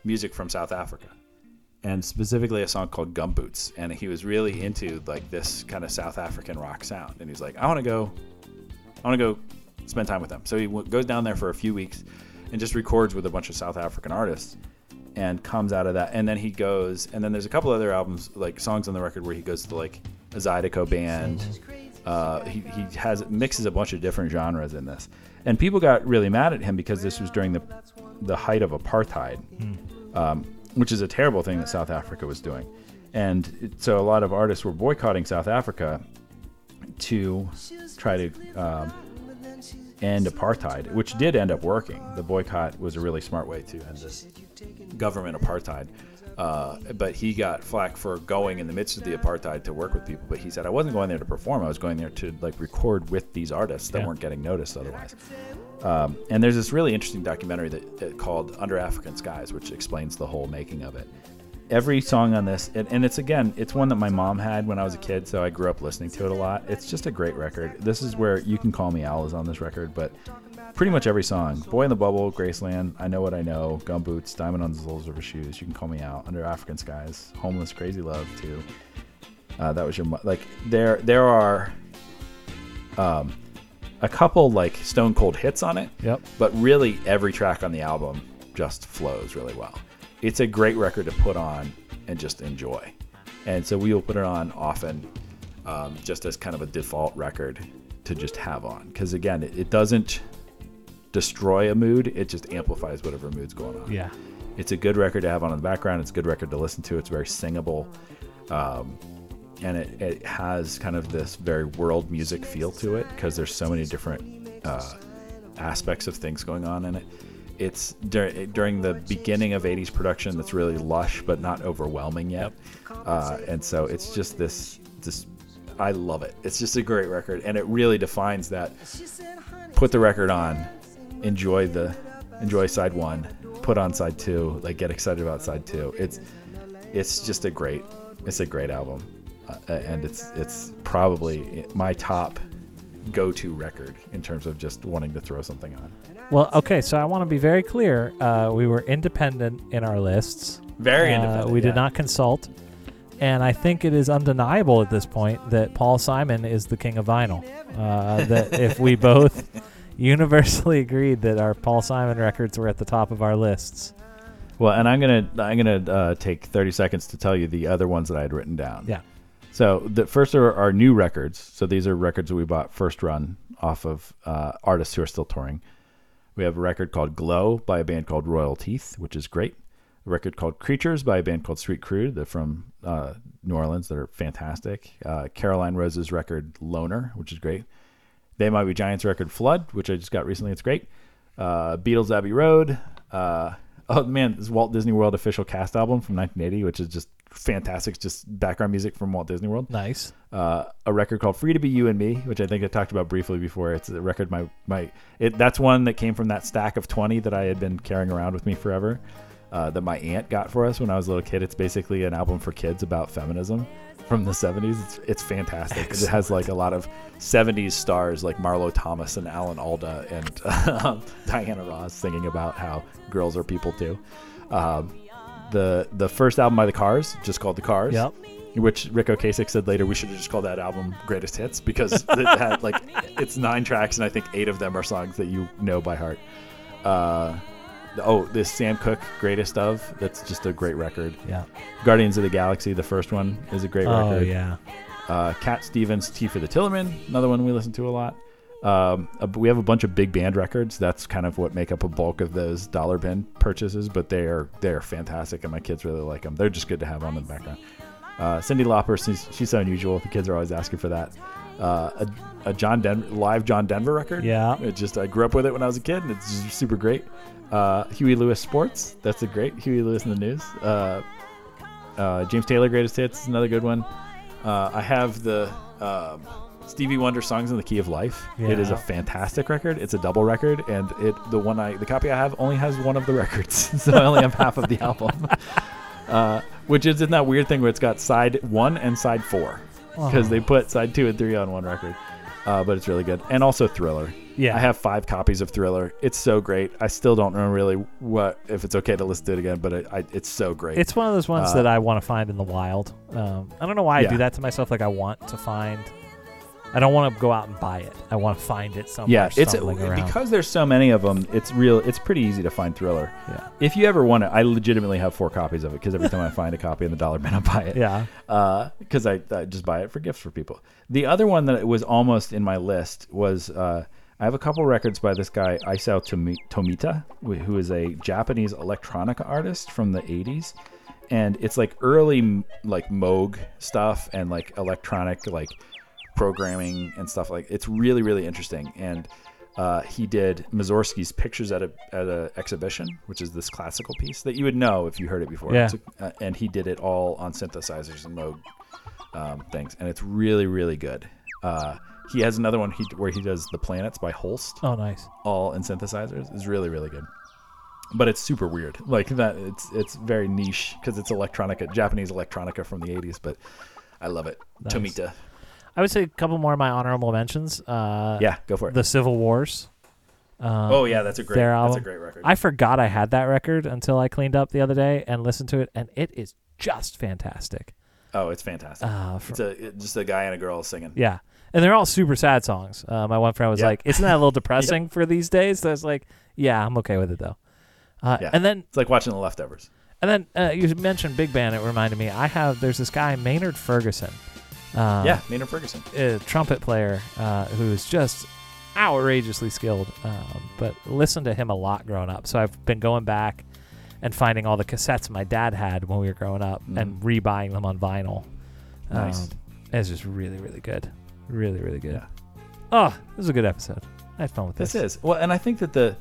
music from South Africa and specifically a song called Gumboots. And he was really into like this kind of South African rock sound. And he's like, I want to go, I want to go spend time with them. So he w- goes down there for a few weeks and just records with a bunch of South African artists and comes out of that. And then he goes, and then there's a couple other albums, like songs on the record where he goes to like a Zydeco band. Uh, he, he has mixes a bunch of different genres in this, and people got really mad at him because this was during the the height of apartheid, um, which is a terrible thing that South Africa was doing, and it, so a lot of artists were boycotting South Africa to try to um, end apartheid, which did end up working. The boycott was a really smart way to end this government apartheid. Uh, but he got flack for going in the midst of the apartheid to work with people. But he said, I wasn't going there to perform. I was going there to like record with these artists that Yeah. weren't getting noticed otherwise. Um, and there's this really interesting documentary that uh, called Under African Skies, which explains the whole making of it. Every song on this, and, and it's again, it's one that my mom had when I was a kid, so I grew up listening to it a lot. It's just a great record. This is where You Can Call Me Al is on this record, but pretty much every song Boy in the Bubble, Graceland, I Know What I Know, Gumboots, Diamond on the Soles of Her Shoes, You Can Call Me Out, Under African Skies, Homeless, Crazy Love, too. Uh, that was your, like, there, there are um, a couple, like, stone cold hits on it yep. but really every track on the album just flows really well. It's a great record to put on and just enjoy. And so we will put it on often um, just as kind of a default record to just have on. Because again, it, it doesn't destroy a mood, it just amplifies whatever mood's going on. Yeah. It's a good record to have on in the background. It's a good record to listen to. It's very singable. Um, and it, it has kind of this very world music feel to it because there's so many different uh, aspects of things going on in it. It's dur- during the beginning of 80s production that's really lush but not overwhelming yet. Uh, and so it's just this, this, I love it. It's just a great record. And it really defines that put the record on, enjoy the, enjoy side one, put on side two, like get excited about side two. It's, it's just a great, it's a great album. Uh, and it's, it's probably my top go-to record in terms of just wanting to throw something on. Well, okay, so I want to be very clear. Uh, we were independent in our lists. Very Uh, independent. we yeah. did not consult. And I think it is undeniable at this point that Paul Simon is the king of vinyl. Uh, that [laughs] if we both universally agreed that our Paul Simon records were at the top of our lists. Well, and I'm gonna I'm gonna uh, take 30 seconds to tell you the other ones that I had written down. Yeah. So the first are our new records. So these are records that we bought first run off of uh, artists who are still touring. We have a record called Glow by a band called Royal Teeth, which is great. A record called Creatures by a band called Sweet Crude. They're from uh, New Orleans. They're fantastic. Uh, Caroline Rose's record Loner, which is great. They Might Be Giants record Flood, which I just got recently. It's great. Uh, Beatles Abbey Road. Uh, oh man, this Walt Disney World official cast album from 1980, which is just fantastic. It's just background music from Walt Disney World Nice. uh, a record called "Free to Be You and Me," which I think I talked about briefly before. It's a record my my it that's one that came from that stack of twenty that I had been carrying around with me forever. Uh, that my aunt got for us when I was a little kid. It's basically an album for kids about feminism from the 70s. It's, it's fantastic. It has like a lot of 70s stars like Marlo Thomas and Alan Alda and [laughs] um, Diana Ross singing about how girls are people too. Um, the the first album by the Cars, just called the Cars. Yep. Which Ric Ocasek said later we should have just called that album Greatest Hits because it had like it's nine tracks and I think eight of them are songs that you know by heart. Uh, oh, this Sam Cooke Greatest of that's just a great record. Yeah. Guardians of the Galaxy, the first one, is a great Oh record. yeah. Uh, Cat Stevens, Tea for the Tillerman, another one we listen to a lot. Um, uh, we have a bunch of big band records. That's kind of what make up a bulk of those dollar bin purchases, but they are they're fantastic, and my kids really like them. They're just good to have on in the background. Uh, Cyndi Lauper, she's, she's so unusual. The kids are always asking for that. Uh, a, a John Denver live John Denver record. Yeah. it just I grew up with it when I was a kid, and it's just super great. Uh, Huey Lewis Sports, that's a great Huey Lewis in the news. Uh, uh, James Taylor Greatest Hits is another good one. Uh, I have the um, Stevie Wonder songs in the Key of Life. It is a fantastic record. It's a double record, and it the one I the copy I have only has one of the records, [laughs] so I only have half of the album. [laughs] Uh, which is in that weird thing where it's got side one and side four because they put side two and three on one record. Uh, but it's really good, and also Thriller. Yeah. I have five copies of Thriller. It's so great. I still don't know really what if it's okay to listen to it again, but it, I, it's so great. It's one of those ones Uh, that I want to find in the wild. Um, I don't know why I Yeah. do that to myself. Like I want to find. I don't want to go out and buy it. I want to find it somewhere. yeah, it's around. because there's so many of them. It's real. It's pretty easy to find Thriller. yeah, If you ever want it, I legitimately have four copies of it because every time I [laughs] find a copy in the dollar bin, I buy it. yeah. because I, I just buy it for gifts for people. The other one that was almost in my list was uh, I have a couple records by this guy Isao Tomita, who is a Japanese electronica artist from the 80s, and it's like early like Moog stuff and like electronic like programming and stuff like. It's really really interesting and. Uh, he did Mussorgsky's Pictures at a at a exhibition, which is this classical piece that you would know if you heard it before. Yeah. A- uh, and he did it all on synthesizers and Moog um, things, and it's really really good. Uh, he has another one he, where he does the planets by Holst, Oh, nice. all in synthesizers. is really really good, but it's super weird. Like that, it's it's very niche because it's electronica, Japanese electronica from the '80s. But I love it. Nice. Tomita, I would say a couple more of my honorable mentions. Uh, yeah, go for it. The Civil Wars. Um, oh yeah, that's a great that's a great record. I forgot I had that record until I cleaned up the other day and listened to it, and it is just fantastic. oh, it's fantastic. Uh, fr- it's a just a guy and a girl singing. yeah, and they're all super sad songs. Uh, my one friend was Yeah. like, "Isn't that a little [laughs] depressing for these days?" So I was like, "Yeah, I'm okay with it though." Uh, Yeah. And then It's like watching The Leftovers. and then uh, you mentioned big band. It reminded me. I have there's this guy Maynard Ferguson. Uh, yeah, Maynard Ferguson. a trumpet player uh, who's just outrageously skilled. Um, but listened to him a lot growing up. So I've been going back and finding all the cassettes my dad had when we were growing up and rebuying them on vinyl. Mm-hmm. Nice. Um, it's just really, really good. Really, really good. Yeah. Oh, this was a good episode. I had fun with this. This is well, and I think that the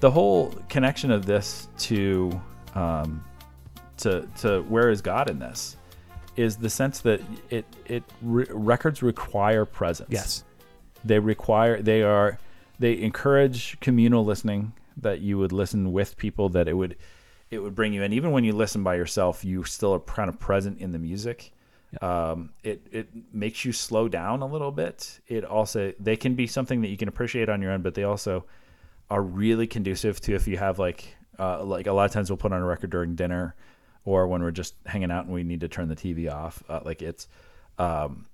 the whole connection of this to um, to to where is God in this is the sense that it it re- records require presence. Yes. they require they are they encourage communal listening that you would listen with people that it would it would bring you in even when you listen by yourself you still are kind of present in the music um, it it makes you slow down a little bit it also they can be something that you can appreciate on your own but they also are really conducive to if you have like uh, like a lot of times we'll put on a record during dinner or when we're just hanging out and we need to turn the TV off uh, like it's um,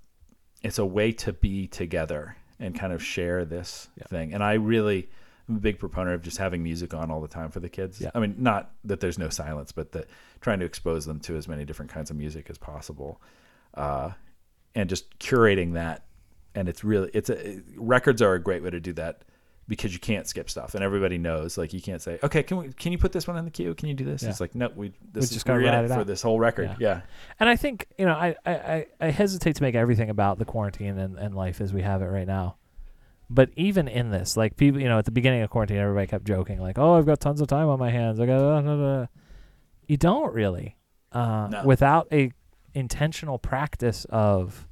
it's a way to be together and kind of share this thing. And I really am a big proponent of just having music on all the time for the kids. Yeah. I mean, not that there's no silence, but that trying to expose them to as many different kinds of music as possible, uh, and just curating that and it's really it's a records are a great way to do that because you can't skip stuff and everybody knows like you can't say okay can we can you put this one in the queue can you do this Yeah. it's like no we this is just we're in it it for this whole record Yeah. yeah And I think you know, I, I, I, hesitate to make everything about the quarantine and, and life as we have it right now. But even in this, like people, you know, at the beginning of quarantine, everybody kept joking, like, "Oh, I've got tons of time on my hands." I got, uh, blah, blah." you don't really, uh, No. without a intentional practice of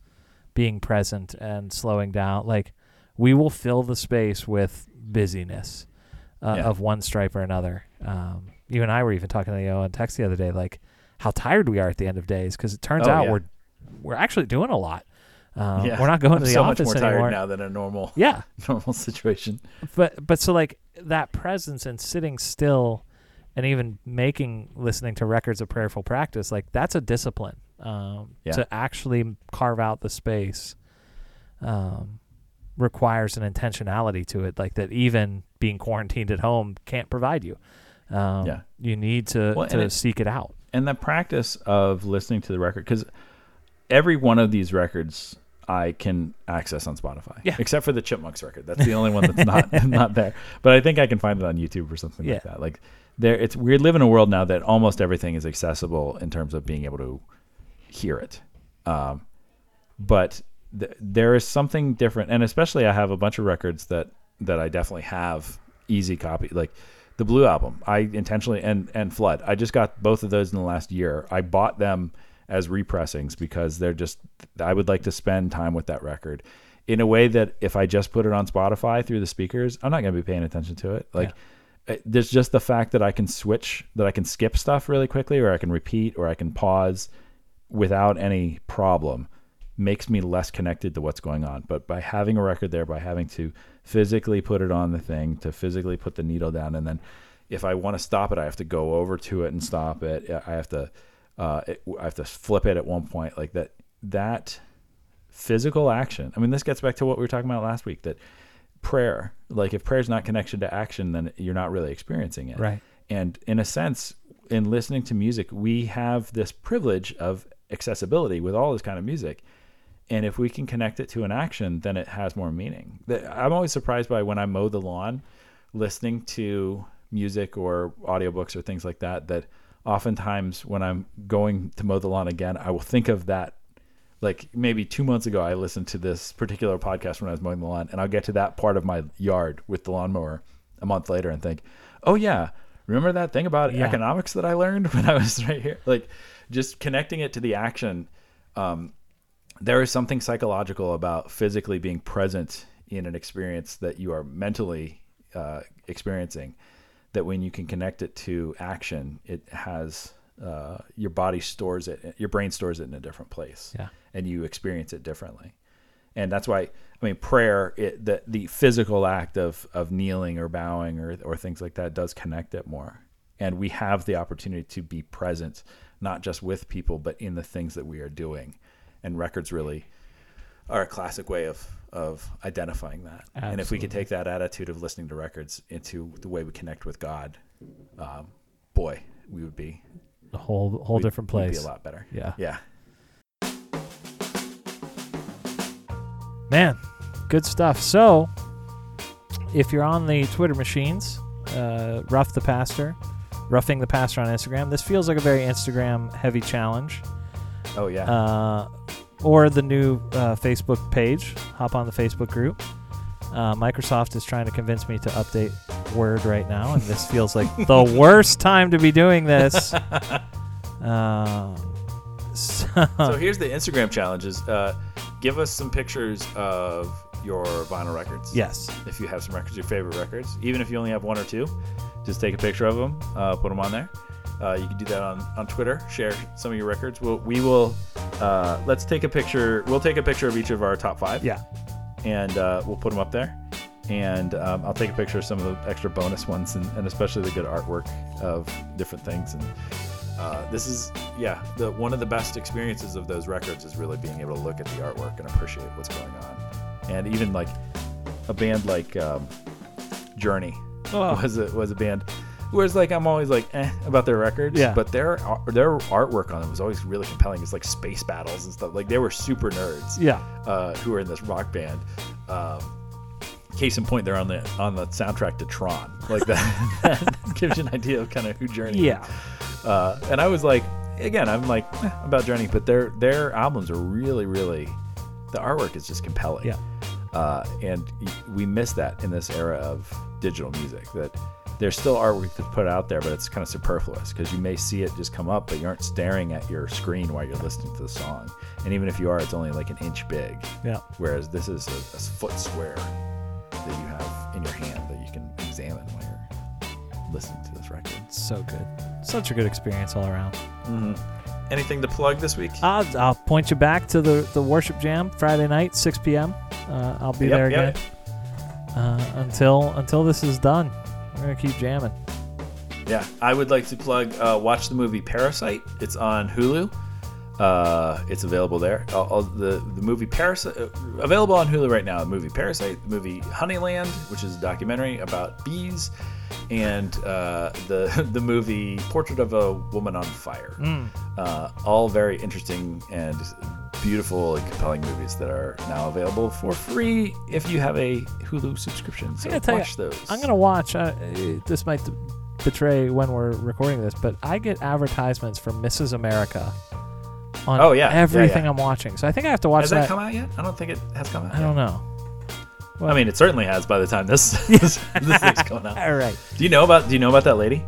being present and slowing down. Like, we will fill the space with busyness uh, Yeah. of one stripe or another. Um, you and I were even talking to you on text the other day, like how tired we are at the end of days because it turns Oh, out yeah. we're we're actually doing a lot. Um, yeah We're not going I'm to the so office much more anymore. tired now than a normal Yeah, [laughs] normal situation but but so like that presence and sitting still, and even making listening to records of prayerful practice, like that's a discipline. Um, Yeah. To actually carve out the space, um, requires an intentionality to it, like that. Even being quarantined at home can't provide you. Um, Yeah. You need to Well, to it- seek it out. and the practice of listening to the record because every one of these records I can access on Spotify. Yeah. Except for the Chipmunks record. That's the only one that's not [laughs] not there. But I think I can find it on YouTube or something like that. Like there it's we live in a world now that almost everything is accessible in terms of being able to hear it. Um, but th- there is something different and especially I have a bunch of records that that I definitely have easy copy like the blue album. I intentionally and and flood. I just got both of those in the last year. I bought them as repressings because they're just I would like to spend time with that record in a way that if I just put it on Spotify through the speakers I'm not going to be paying attention to it. Like uh, there's just the fact that I can switch that I can skip stuff really quickly or I can repeat or I can pause without any problem makes me less connected to what's going on. But by having a record there, by having to physically put it on the thing, to physically put the needle down, and then if I want to stop it, I have to go over to it and stop it. I have to, uh, it, I have to flip it at one point like that. That physical action. I mean, this gets back to what we were talking about last week. That prayer, like if prayer is not connection to action, then you're not really experiencing it. Right. And in a sense, in listening to music, we have this privilege of accessibility with all this kind of music. And if we can connect it to an action, then it has more meaning. I'm always surprised by when I mow the lawn, listening to music or audiobooks or things like that, that oftentimes when I'm going to mow the lawn again, I will think of that. Like maybe two months ago, I listened to this particular podcast when I was mowing the lawn, and I'll get to that part of my yard with the lawnmower a month later and think, oh, yeah, remember that thing about Yeah. economics that I learned [laughs] when I was right here? Like just connecting it to the action. Um, there is something psychological about physically being present in an experience that you are mentally uh, experiencing that when you can connect it to action it has uh, your body stores it your brain stores it in a different place Yeah. and you experience it differently. And that's why I mean prayer it, the the physical act of of kneeling or bowing or or things like that does connect it more. And we have the opportunity to be present not just with people but in the things that we are doing and records really are a classic way of of identifying that and if we could take that attitude of listening to records into the way we connect with God um, boy we would be A whole whole we'd- different we'd place. be a lot better Yeah. yeah Man, good stuff. So, if you're on the Twitter machines, uh, rough the pastor, roughing the pastor on Instagram. This feels like a very Instagram heavy challenge. oh yeah Uh, or the new uh, Facebook page. Hop on the Facebook group. Uh, Microsoft is trying to convince me to update Word right now, and this feels like [laughs] the worst time to be doing this. [laughs] Um, so, so [laughs] here's the Instagram challenges. Uh, give us some pictures of your vinyl records. yes, If you have some records, your favorite records, even if you only have one or two, just take a picture of them, uh, put them on there. Uh, you can do that on, on Twitter. Share some of your records. We'll, we will. Uh, let's take a picture. We'll take a picture of each of our top five. yeah, and uh, we'll put them up there. And um, I'll take a picture of some of the extra bonus ones, and, and especially the good artwork of different things. And uh, this is, yeah, the one of the best experiences of those records is really being able to look at the artwork and appreciate what's going on. And even like a band like um, Journey Oh. [laughs] was a was a band Whereas like I'm always like eh about their records, Yeah. but their their artwork on them was always really compelling. It's like space battles and stuff. Like they were super nerds. Yeah. Uh, who were in this rock band. Um, case in point, they're on the on the soundtrack to Tron. Like that, [laughs] that gives you an idea of kind of who Journey. Yeah. Is. Uh, and I was like, again, I'm like eh, about Journey, but their their albums are really really. The artwork is just compelling. Yeah. Uh, and y- we miss that in this era of digital music. That there's still artwork to put out there, but it's kind of superfluous because you may see it just come up, but you aren't staring at your screen while you're listening to the song. And even if you are, it's only like an inch big. Yeah. Whereas this is a, a foot square that you have in your hand that you can examine while you're listening to this record. So good. Such a good experience all around. Anything to plug this week? I'll, I'll point you back to the, the worship jam Friday night, 6 p.m. Uh, I'll be Yep, there yep. again. Uh, until until this is done, we're gonna keep jamming. Yeah, I would like to plug. Uh, watch the movie Parasite. It's on Hulu. Uh, it's available there. Uh, uh, the the movie Parasite uh, available on Hulu right now. The movie Parasite, the movie Honeyland, which is a documentary about bees, and uh, the [laughs] the movie Portrait of a Woman on Fire. Uh, all very interesting and beautiful and compelling movies that are now available for free if you have a Hulu subscription. So watch you, those. I'm gonna watch. Uh, this might betray when we're recording this, but I get advertisements for Mrs. America on Oh, yeah, yeah, everything yeah. I'm watching. So I think I have to watch Has that come out yet? I don't think it has come out. I yet. don't know. I mean, it certainly has by the time this [laughs] this, this thing's going out. [laughs] All right, Do you know about Do you know about that lady?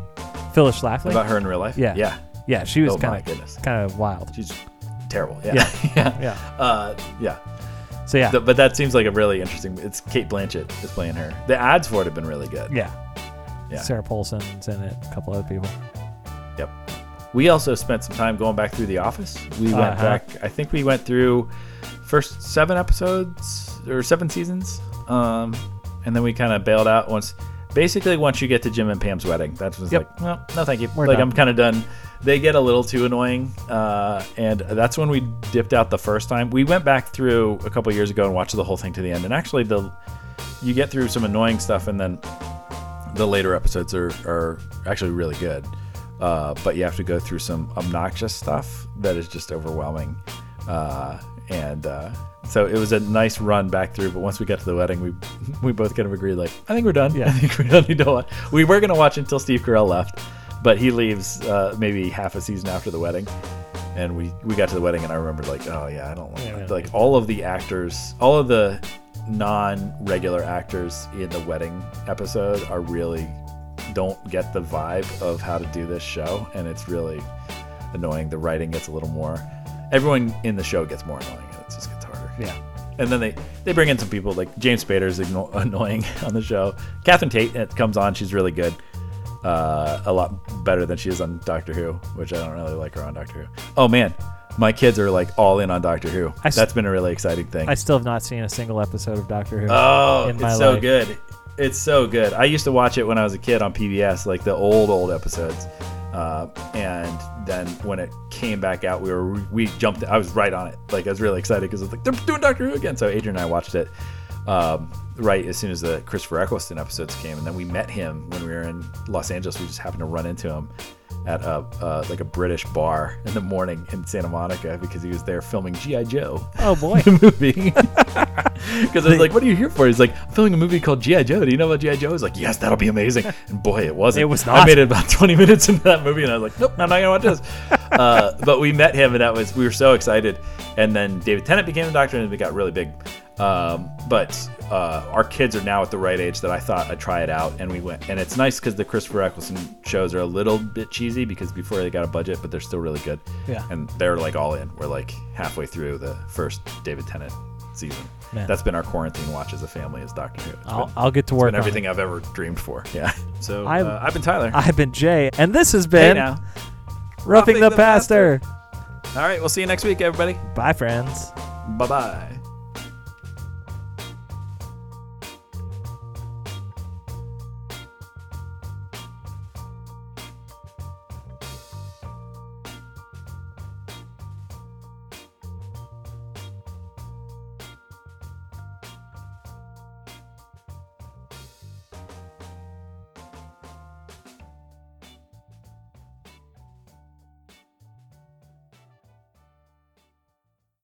Phyllis Schlafly. About her in real life? Yeah. yeah. Yeah, she was Oh, kind of goodness. kind of wild. She's terrible. Yeah, Yeah. [laughs] yeah, Yeah. Uh, yeah. So yeah, Th- but that seems like a really interesting. It's Cate Blanchett is playing her. The ads for it have been really good. yeah. Yeah. Sarah Paulson's in it. A couple other people. Yep. We also spent some time going back through The Office. We went Uh-huh. back. I think we went through first seven episodes or seven seasons, um, and then we kind of bailed out once. Basically, once you get to Jim and Pam's wedding, that's was Yep. like, well, no, thank you. We're like done. I'm kind of done. They get a little too annoying, uh, and that's when we dipped out the first time. We went back through a couple years ago and watched the whole thing to the end, and actually, the you get through some annoying stuff, and then the later episodes are, are actually really good. Uh, but you have to go through some obnoxious stuff that is just overwhelming. Uh, and uh, so it was a nice run back through. But once we got to the wedding, we [laughs] we both kind of agreed, like, I think we're done. Yeah. [laughs] I think we don't need to watch. We were going to watch until Steve Carell left, but he leaves uh, maybe half a season after the wedding. And we, we got to the wedding, and I remember, like, oh, yeah, I don't Yeah, we like all of the actors, all of the non regular actors in the wedding episode are really don't get the vibe of how to do this show, and it's really annoying. The writing gets a little more. Everyone in the show gets more annoying, Yeah. And then they they bring in some people like James Spader is igno- [laughs] annoying on the show. Catherine Tate it comes on, she's really good. Uh, a lot better than she is on Doctor Who, which I don't really like her on Doctor Who. Oh man, my kids are like all in on Doctor Who. I That's been a really exciting thing. I still have not seen a single episode of Doctor Who. Oh, in my it's so life. good. It's so good. I used to watch it when I was a kid on PBS, like the old old episodes. Uh, and then when it came back out, we were we jumped. I was right on it. Like I was really excited because I was like, they're doing Doctor Who again. So Adrian and I watched it um, right as soon as the Christopher Eccleston episodes came, and then we met him when we were in Los Angeles. We just happened to run into him at a uh, like a British bar in the morning in Santa Monica because he was there filming GI Joe Oh boy. [laughs] the movie. [laughs] Because I was like, "What are you here for?" He's like, "I'm filming a movie called GI Joe. Do you know about GI Joe?" He's like, "Yes, that'll be amazing." [laughs] And boy, it wasn't. It was not. I made it about 20 minutes into that movie, and I was like, "Nope, I'm not gonna watch this." uh, but we met him, and that was we were so excited. And then David Tennant became the Doctor, and it got really big. Um, but uh, our kids are now at the right age that I thought I'd try it out, and we went. And it's nice because the Christopher Eccleston shows are a little bit cheesy because before they got a budget, but they're still really good. Yeah. And they're like all in. We're like halfway through the first David Tennant season. Man. That's been our quarantine watch as a family is Doctor Who. I'll, been, I'll get to it's work been on everything it. I've ever dreamed for. [laughs] Yeah. So I'm- uh, I've been Tyler. I've been Jay, and this has hey been now. Roughing, Roughing the, the Pastor. All right. We'll see you next week, everybody. Bye, friends. Bye bye.